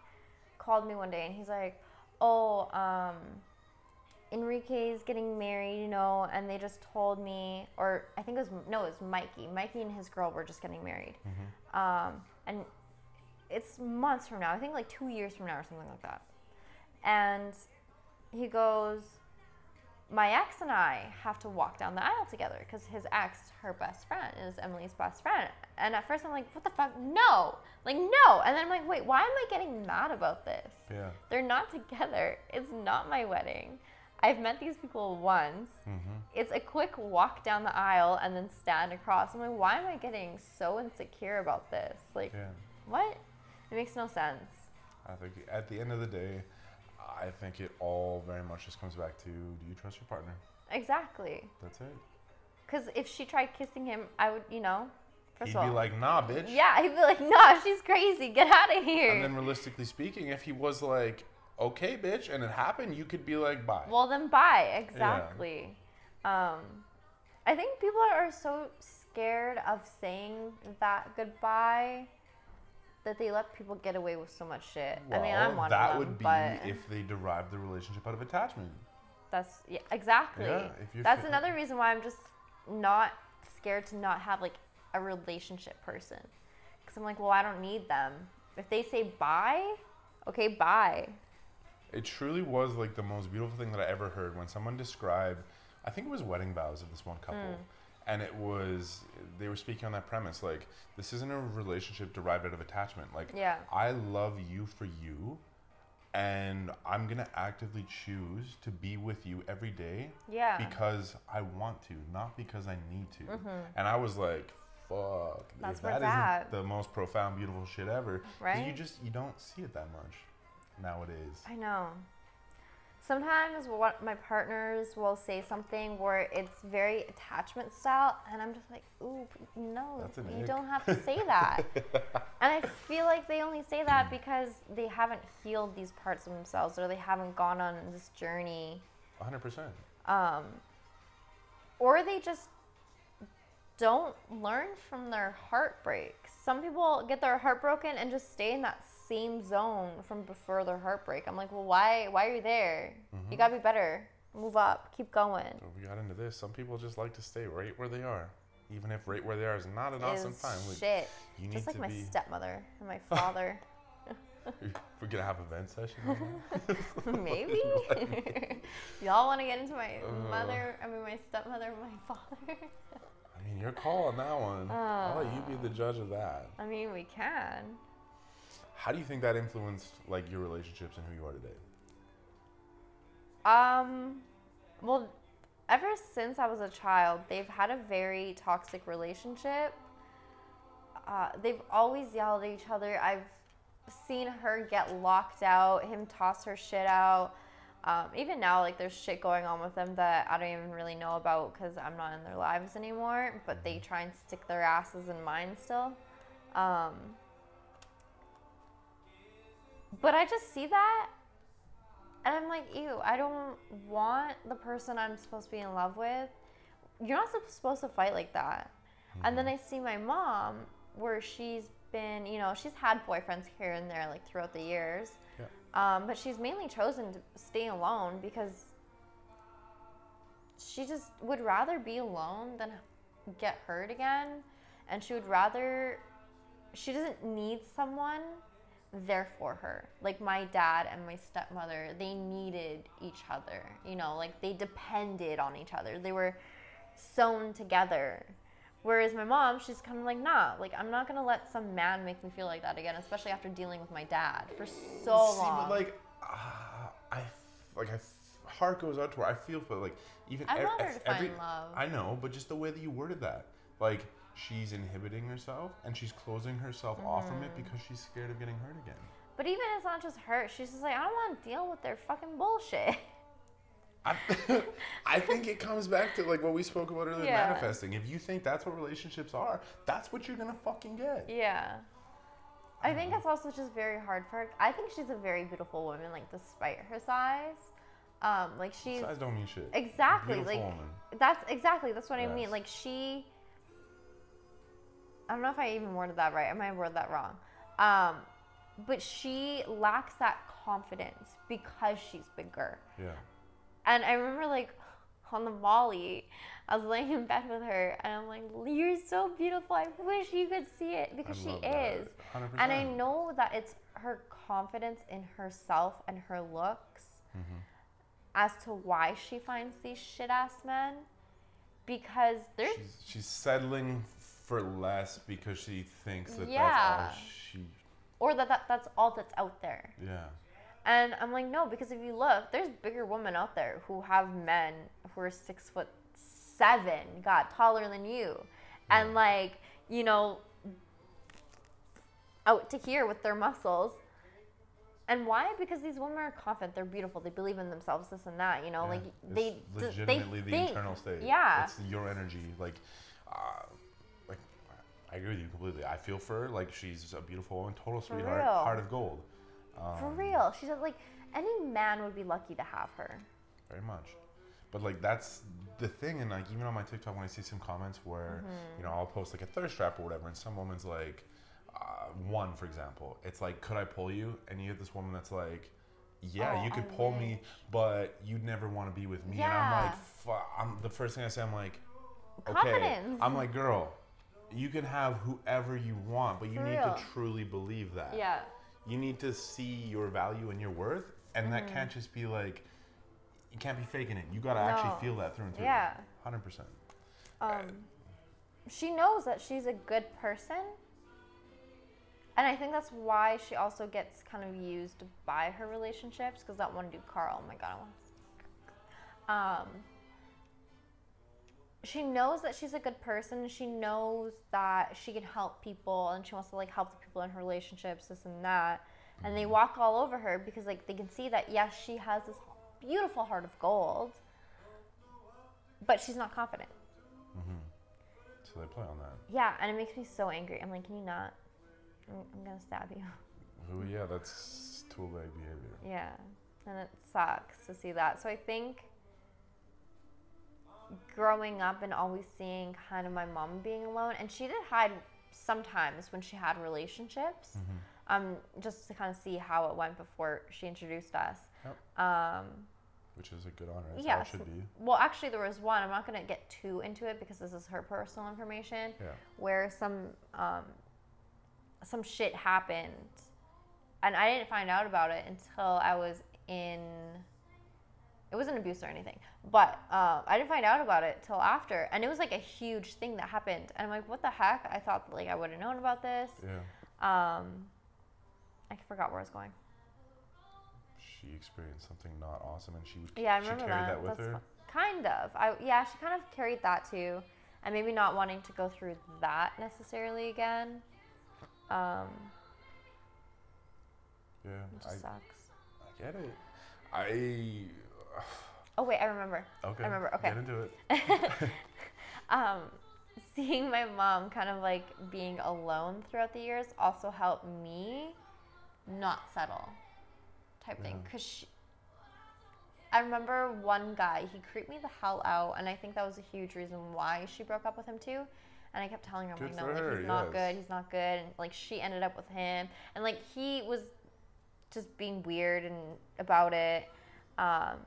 called me one day and he's like, "Oh, um, Enrique's getting married, you know," and they just told me, or I think it was no, it was Mikey. Mikey and his girl were just getting married, mm-hmm. um, and it's months from now. I think like two years from now or something like that. And he goes, my ex and I have to walk down the aisle together because his ex, her best friend, is Emily's best friend. And at first I'm like, what the fuck? No. Like, no. And then I'm like, wait, why am I getting mad about this?
Yeah.
They're not together. It's not my wedding. I've met these people once. Mm-hmm. It's a quick walk down the aisle and then stand across. I'm like, why am I getting so insecure about this? Like, yeah. what? It makes no sense.
I think at the end of the day, I think it all very much just comes back to do you trust your partner?
Exactly.
That's it.
Because if she tried kissing him, I would, you know,
first he'd of all. be like, nah, bitch.
Yeah, he'd be like, nah, she's crazy. Get out of here.
And then realistically speaking, if he was like, okay, bitch, and it happened, you could be like, bye.
Well, then bye. Exactly. Yeah. Um, I think people are so scared of saying that goodbye that they let people get away with so much shit. Well, I mean, I'm one
that
of them.
would be
but
if they derive the relationship out of attachment.
That's yeah, exactly. Yeah, that's another reason why I'm just not scared to not have like a relationship person. Because I'm like, well, I don't need them. If they say bye, okay, bye.
It truly was like the most beautiful thing that I ever heard when someone described. I think it was wedding vows of this one couple. Mm and it was they were speaking on that premise like this isn't a relationship derived out of attachment. Like
yeah.
i love you for you and i'm gonna actively choose to be with you every day
yeah.
because i want to not because i need to. Mm-hmm. and i was like fuck
That's if that isn't
the most profound beautiful shit ever.
Right
you just you don't see it that much nowadays.
I know sometimes what my partners will say something where it's very attachment style and i'm just like ooh no you don't have to say that. *laughs* And i feel like they only say that because they haven't healed these parts of themselves or they haven't gone on this journey.
100%
um, or they just don't learn from their heartbreak some people get their heart broken and just stay in that same zone from before their heartbreak. I'm like, well, why? Why are you there? Mm-hmm. You gotta be better. Move up. Keep going.
So we got into this. Some people just like to stay right where they are, even if right where they are is not an awesome time.
Like, shit. You need just like my be... stepmother and my *laughs* father.
We're gonna have a vent session. *laughs* *laughs*
Maybe. Y'all want to get into my uh, mother? I mean, my stepmother, and my father.
I mean, your call on that one. Uh, I'll let you be the judge of that.
I mean, we can.
How do you think that influenced like your relationships and who you are today?
Um, well, ever since I was a child, they've had a very toxic relationship. Uh, they've always yelled at each other. I've seen her get locked out, him toss her shit out. Um, even now, like there's shit going on with them that I don't even really know about because I'm not in their lives anymore. But they mm-hmm. try and stick their asses in mine still. Um, but I just see that and I'm like, ew, I don't want the person I'm supposed to be in love with. You're not supposed to fight like that. Mm-hmm. And then mm-hmm. I see my mom where she's been, you know, she's had boyfriends here and there like throughout the years. Um, but she's mainly chosen to stay alone because she just would rather be alone than get hurt again. And she would rather, she doesn't need someone there for her. Like my dad and my stepmother, they needed each other. You know, like they depended on each other. They were sewn together. Whereas my mom, she's kind of like, nah, like I'm not gonna let some man make me feel like that again, especially after dealing with my dad for so
See,
long.
but like, uh, I like I heart goes out to her. I feel, but like even
I want her to find love.
I know, but just the way that you worded that, like she's inhibiting herself and she's closing herself off from it because she's scared of getting hurt again.
but even it's not just her. She's just like, I don't want to deal with their fucking bullshit. *laughs*
I, *laughs* I think it comes back to like what we spoke about earlier,
Yeah.
manifesting. If you think that's what relationships are, that's what you're gonna fucking get.
Yeah. I think it's also just very hard for her. I think she's a very beautiful woman, like despite her size. Um, like she's
Size don't mean shit.
exactly
Beautiful
like
woman.
that's exactly that's what I mean. Like she, I don't know if I even worded that right. I might have worded that wrong. Um, but she lacks that confidence because she's bigger.
Yeah.
And I remember like on the Molly, I was laying in bed with her and I'm like, You're so beautiful. I wish you could see it because
I
she is.
100%.
And I know that it's her confidence in herself and her looks
Mm-hmm.
as to why she finds these shit ass men. Because there's
She's, she's settling for less because she thinks that
Yeah.
that's all she.
or that, that that's all that's out there.
Yeah.
And I'm like, no, because if you look, there's bigger women out there who have men who are six foot seven, God, taller than you. And like, you know, out to here with their muscles. And why? Because these women are confident, they're beautiful, they believe in themselves, this and that, you know,
Yeah.
like
It's
they they
legitimately the
think.
internal state.
Yeah.
It's your energy. Like, uh, like I agree with you completely. I feel for her. Like she's a beautiful woman, total sweetheart, heart of gold. Um,
For real. She's like any man would be lucky to have her.
Very much. But like that's the thing, and like even on my TikTok, when I see some comments where
Mm-hmm.
you know I'll post like a thirst trap or whatever, and some woman's like, uh, one for example, it's like, could I pull you? And you get this woman that's like, yeah,
Oh,
you could
I
pull me, but you'd never want to be with me. And I'm like, I'm the first thing I say, I'm like, okay,
Confidence.
I'm like, girl, you can have whoever you want, but you
For
need
real.
to truly believe that.
Yeah.
You need to see your value and your worth, and that
Mm-hmm.
can't just be like, you can't be faking it. You gotta
No.
actually feel that through and through.
Yeah.
hundred percent.
Um, she knows that she's a good person. And I think that's why she also gets kind of used by her relationships because that one dude, Carl, oh my god, I want. Um, she knows that she's a good person. She knows that she can help people and she wants to like help the people in her relationships, this and that. And they mm-hmm. walk all over her because like they can see that yes, she has this beautiful heart of gold, but she's not confident. Mm-hmm.
So they play on that.
Yeah, and it makes me so angry. I'm like, can you not? I'm, I'm gonna stab you.
Ooh, yeah, that's tool bag behavior.
Yeah, and it sucks to see that. So I think growing up and always seeing kind of my mom being alone, and she did hide sometimes when she had relationships, um, just to kind of see how it went before she introduced us.
Yep.
Um,
Which is a good honor. That's
yeah.
should be.
Well, actually, there was one. I'm not going to get too into it because this is her personal information.
Yeah.
Where some um, some shit happened, and I didn't find out about it until I was in. It wasn't abuse or anything, but uh, I didn't find out about it till after, and it was like a huge thing that happened. And I'm like, what the heck? I thought like I would have known about this.
Yeah.
Um, I forgot where I was going.
She experienced something not awesome, and she.
Yeah, I
she
remember
carried
that.
that, with
That's
her.
Kind of. I yeah, she kind of carried that too, and maybe not wanting to go through that necessarily again. Um,
Yeah,
which
I,
sucks.
I get it. I. *sighs*
Oh wait, I remember.
Okay.
I remember. Okay.
Get into it. *laughs*
Um, seeing my mom kind of like being alone throughout the years also helped me not settle, type thing. Cause she, I remember one guy, he creeped me the hell out, and I think that was a huge reason why she broke up with him too. And I kept telling her, I'm
Good
like, no, like he's not
yes.
good, he's not good, and like she ended up with him, and like he was just being weird and about it. Um,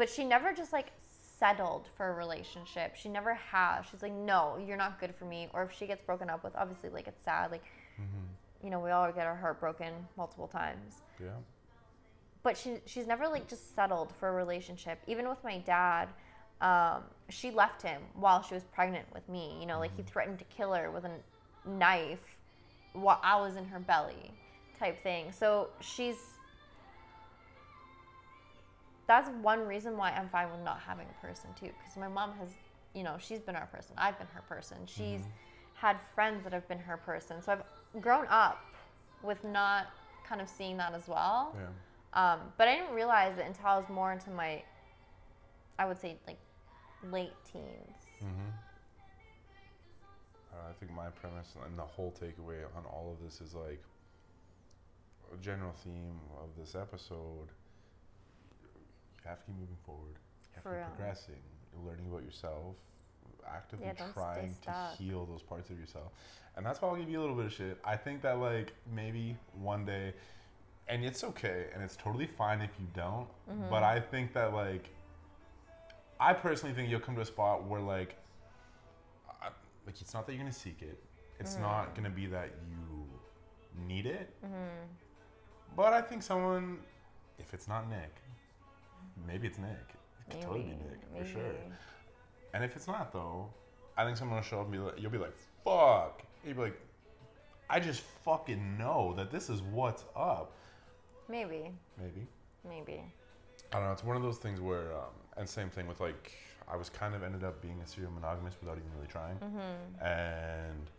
but she never just like settled for a relationship. She never has. She's like, no, you're not good for me. Or if she gets broken up with, obviously, like it's sad. Like,
Mm-hmm.
you know, we all get our heart broken multiple times.
Yeah.
But she she's never like just settled for a relationship. Even with my dad, um, she left him while she was pregnant with me. You know, like he threatened to kill her with a knife while I was in her belly, type thing. So she's. That's one reason why I'm fine with not having a person too, because my mom has, you know, she's been our person. I've been her person. She's had friends that have been her person. So I've grown up with not kind of seeing that as well.
Yeah.
Um, but I didn't realize it until I was more into my, I would say like late teens.
Mm-hmm. Uh, I think my premise and the whole takeaway on all of this is like a general theme of this episode. You have to keep moving forward. You have
For
to
real.
keep progressing. You're learning about yourself, actively
Yeah,
trying to heal those parts of yourself. And that's why I'll give you a little bit of shit. I think that like maybe one day, and it's okay, and it's totally fine if you don't.
Mm-hmm.
But I think that like I personally think you'll come to a spot where like, I, like it's not that you're gonna seek it. It's
Mm-hmm.
not gonna be that you need it. But I think someone, if it's not Nick, maybe it's Nick. It could totally be Nick for sure. And if it's not though, I think someone will show up and be like, you'll be like, fuck. You'll be like, I just fucking know that this is what's up.
Maybe,
Maybe.
maybe.
I don't know. It's one of those things where, um, and same thing with like, I was kind of ended up being a serial monogamist without even really trying. And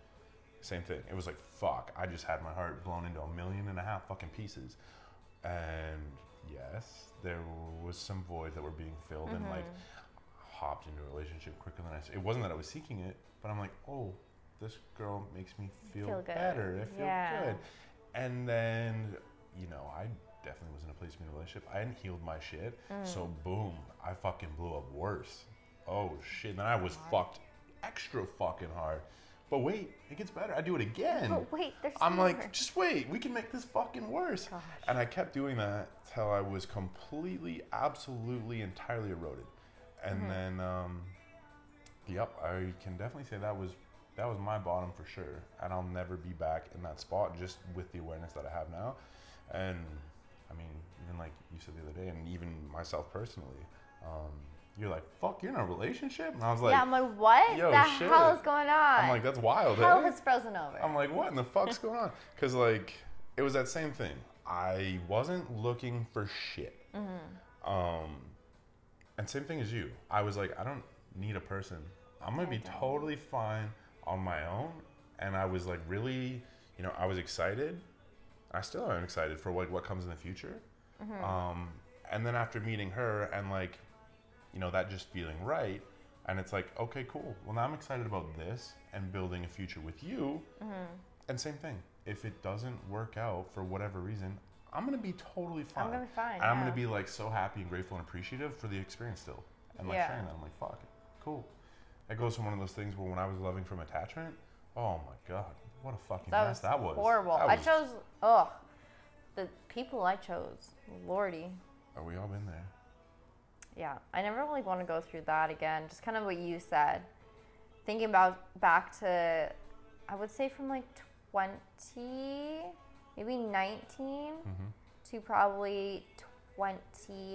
same thing. It was like, fuck, I just had my heart blown into a million and a half fucking pieces. And yes, there was some voids that were being filled and like mm-hmm. hopped into a relationship quicker than I. It wasn't that I was seeking it, but I'm like, oh, this girl makes me feel,
Feel
better. I feel
Yeah.
good. And then, you know, I definitely was in a place in a relationship. I hadn't healed my shit. So mm. boom, I fucking blew up worse. Oh shit. Then I was fucked extra fucking hard. But wait, it gets better. I do it again.
But wait, there's
I'm
more.
like, just wait, we can make this fucking worse.
Gosh.
And I kept doing that till I was completely, absolutely, entirely eroded. And
Mm-hmm.
then, um, yep, I can definitely say that was that was my bottom for sure. And I'll never be back in that spot just with the awareness that I have now. And I mean, even like you said the other day, and even myself personally, um, you're like, fuck, you're in a relationship? And I was like,
yeah, I'm like, what
yo,
the
shit.
hell is going on?
I'm like, that's wild.
hell
eh?
has frozen over.
I'm like, what in the fuck's going on? *laughs* Because like, it was that same thing. I wasn't looking for shit. Um, and same thing as you. I was like, I don't need a person. I'm gonna be
don't.
totally fine on my own. And I was like, really, you know, I was excited. I still am excited for like what comes in the future. Um, and then after meeting her and like, you know, that just feeling right, and it's like, okay, cool. Well, now I'm excited about this and building a future with you. Mm-hmm. And same thing. If it doesn't work out for whatever reason, I'm gonna be totally fine.
I'm gonna be fine,
And I'm gonna be like so happy and grateful and appreciative for the experience still. And like
Yeah.
sharing that, I'm like, fuck it, cool. It goes from one of those things where when I was loving from attachment, oh my god, what a fucking
that
mess
was
that was.
horrible.
That
I chose, ugh, the people I chose, lordy.
Oh, we all been there.
Yeah, I never really want to go through that again. Just kind of what you said. Thinking about back to, I would say from like 20, maybe 19 mm-hmm. to probably 20.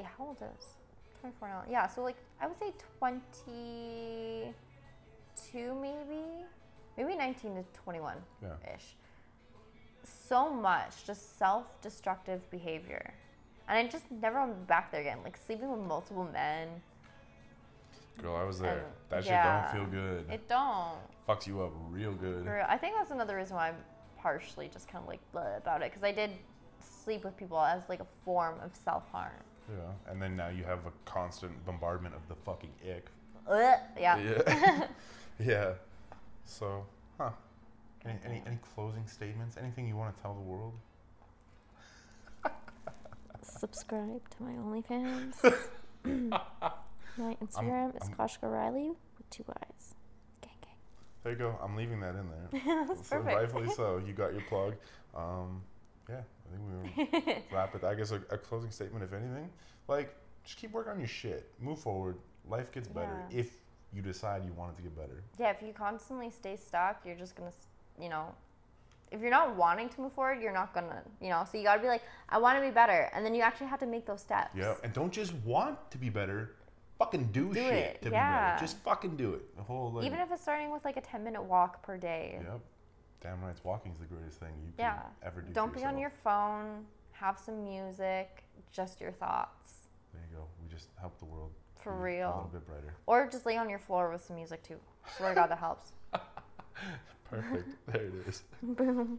How old is 24 now? Yeah, so like I would say 22 maybe, maybe 19 to 21
Yeah.
ish. So much just self-destructive behavior, and I just never went back there again. Like sleeping with multiple men.
Girl, I was there.
And,
that shit
yeah,
don't feel good.
It don't.
Fucks you up real good.
Real. I think that's another reason why I'm partially just kind of like bleh about it because I did sleep with people as like a form of self-harm.
Yeah. And then now you have a constant bombardment of the fucking ick.
Ugh, yeah.
Yeah. *laughs* yeah. So, huh. Any, any, any closing statements? Anything you want to tell the world?
Subscribe to my OnlyFans. *laughs* my Instagram is
I'm-
Koshka Riley with two eyes. Gang gang.
There you go. I'm leaving that in there. *laughs*
That's
so
perfect.
rightfully so. You got your plug. *laughs* Um, yeah, I think we were wrap it. I guess a, a closing statement, if anything, like just keep working on your shit. Move forward. Life gets better
Yeah.
if you decide you want it to get better.
Yeah, if you constantly stay stuck, you're just gonna, you know, if you're not wanting to move forward, you're not gonna, you know. So you gotta be like, I want to be better, and then you actually have to make those steps.
Yeah, and don't just want to be better. fucking do,
Do
shit
it,
to
yeah.
be better. Just fucking do it. The whole like,
Even if it's starting with like a 10 minute walk per day.
Yep. Damn right, walking is the greatest thing you
Yeah.
can ever do.
Don't be on your phone. Have some music. Just your thoughts.
There you go. We just help the world.
For
real. A little bit brighter.
Or just lay on your floor with some music too. Swear to God, that helps. *laughs*
Perfect. *laughs* there it is.
Boom.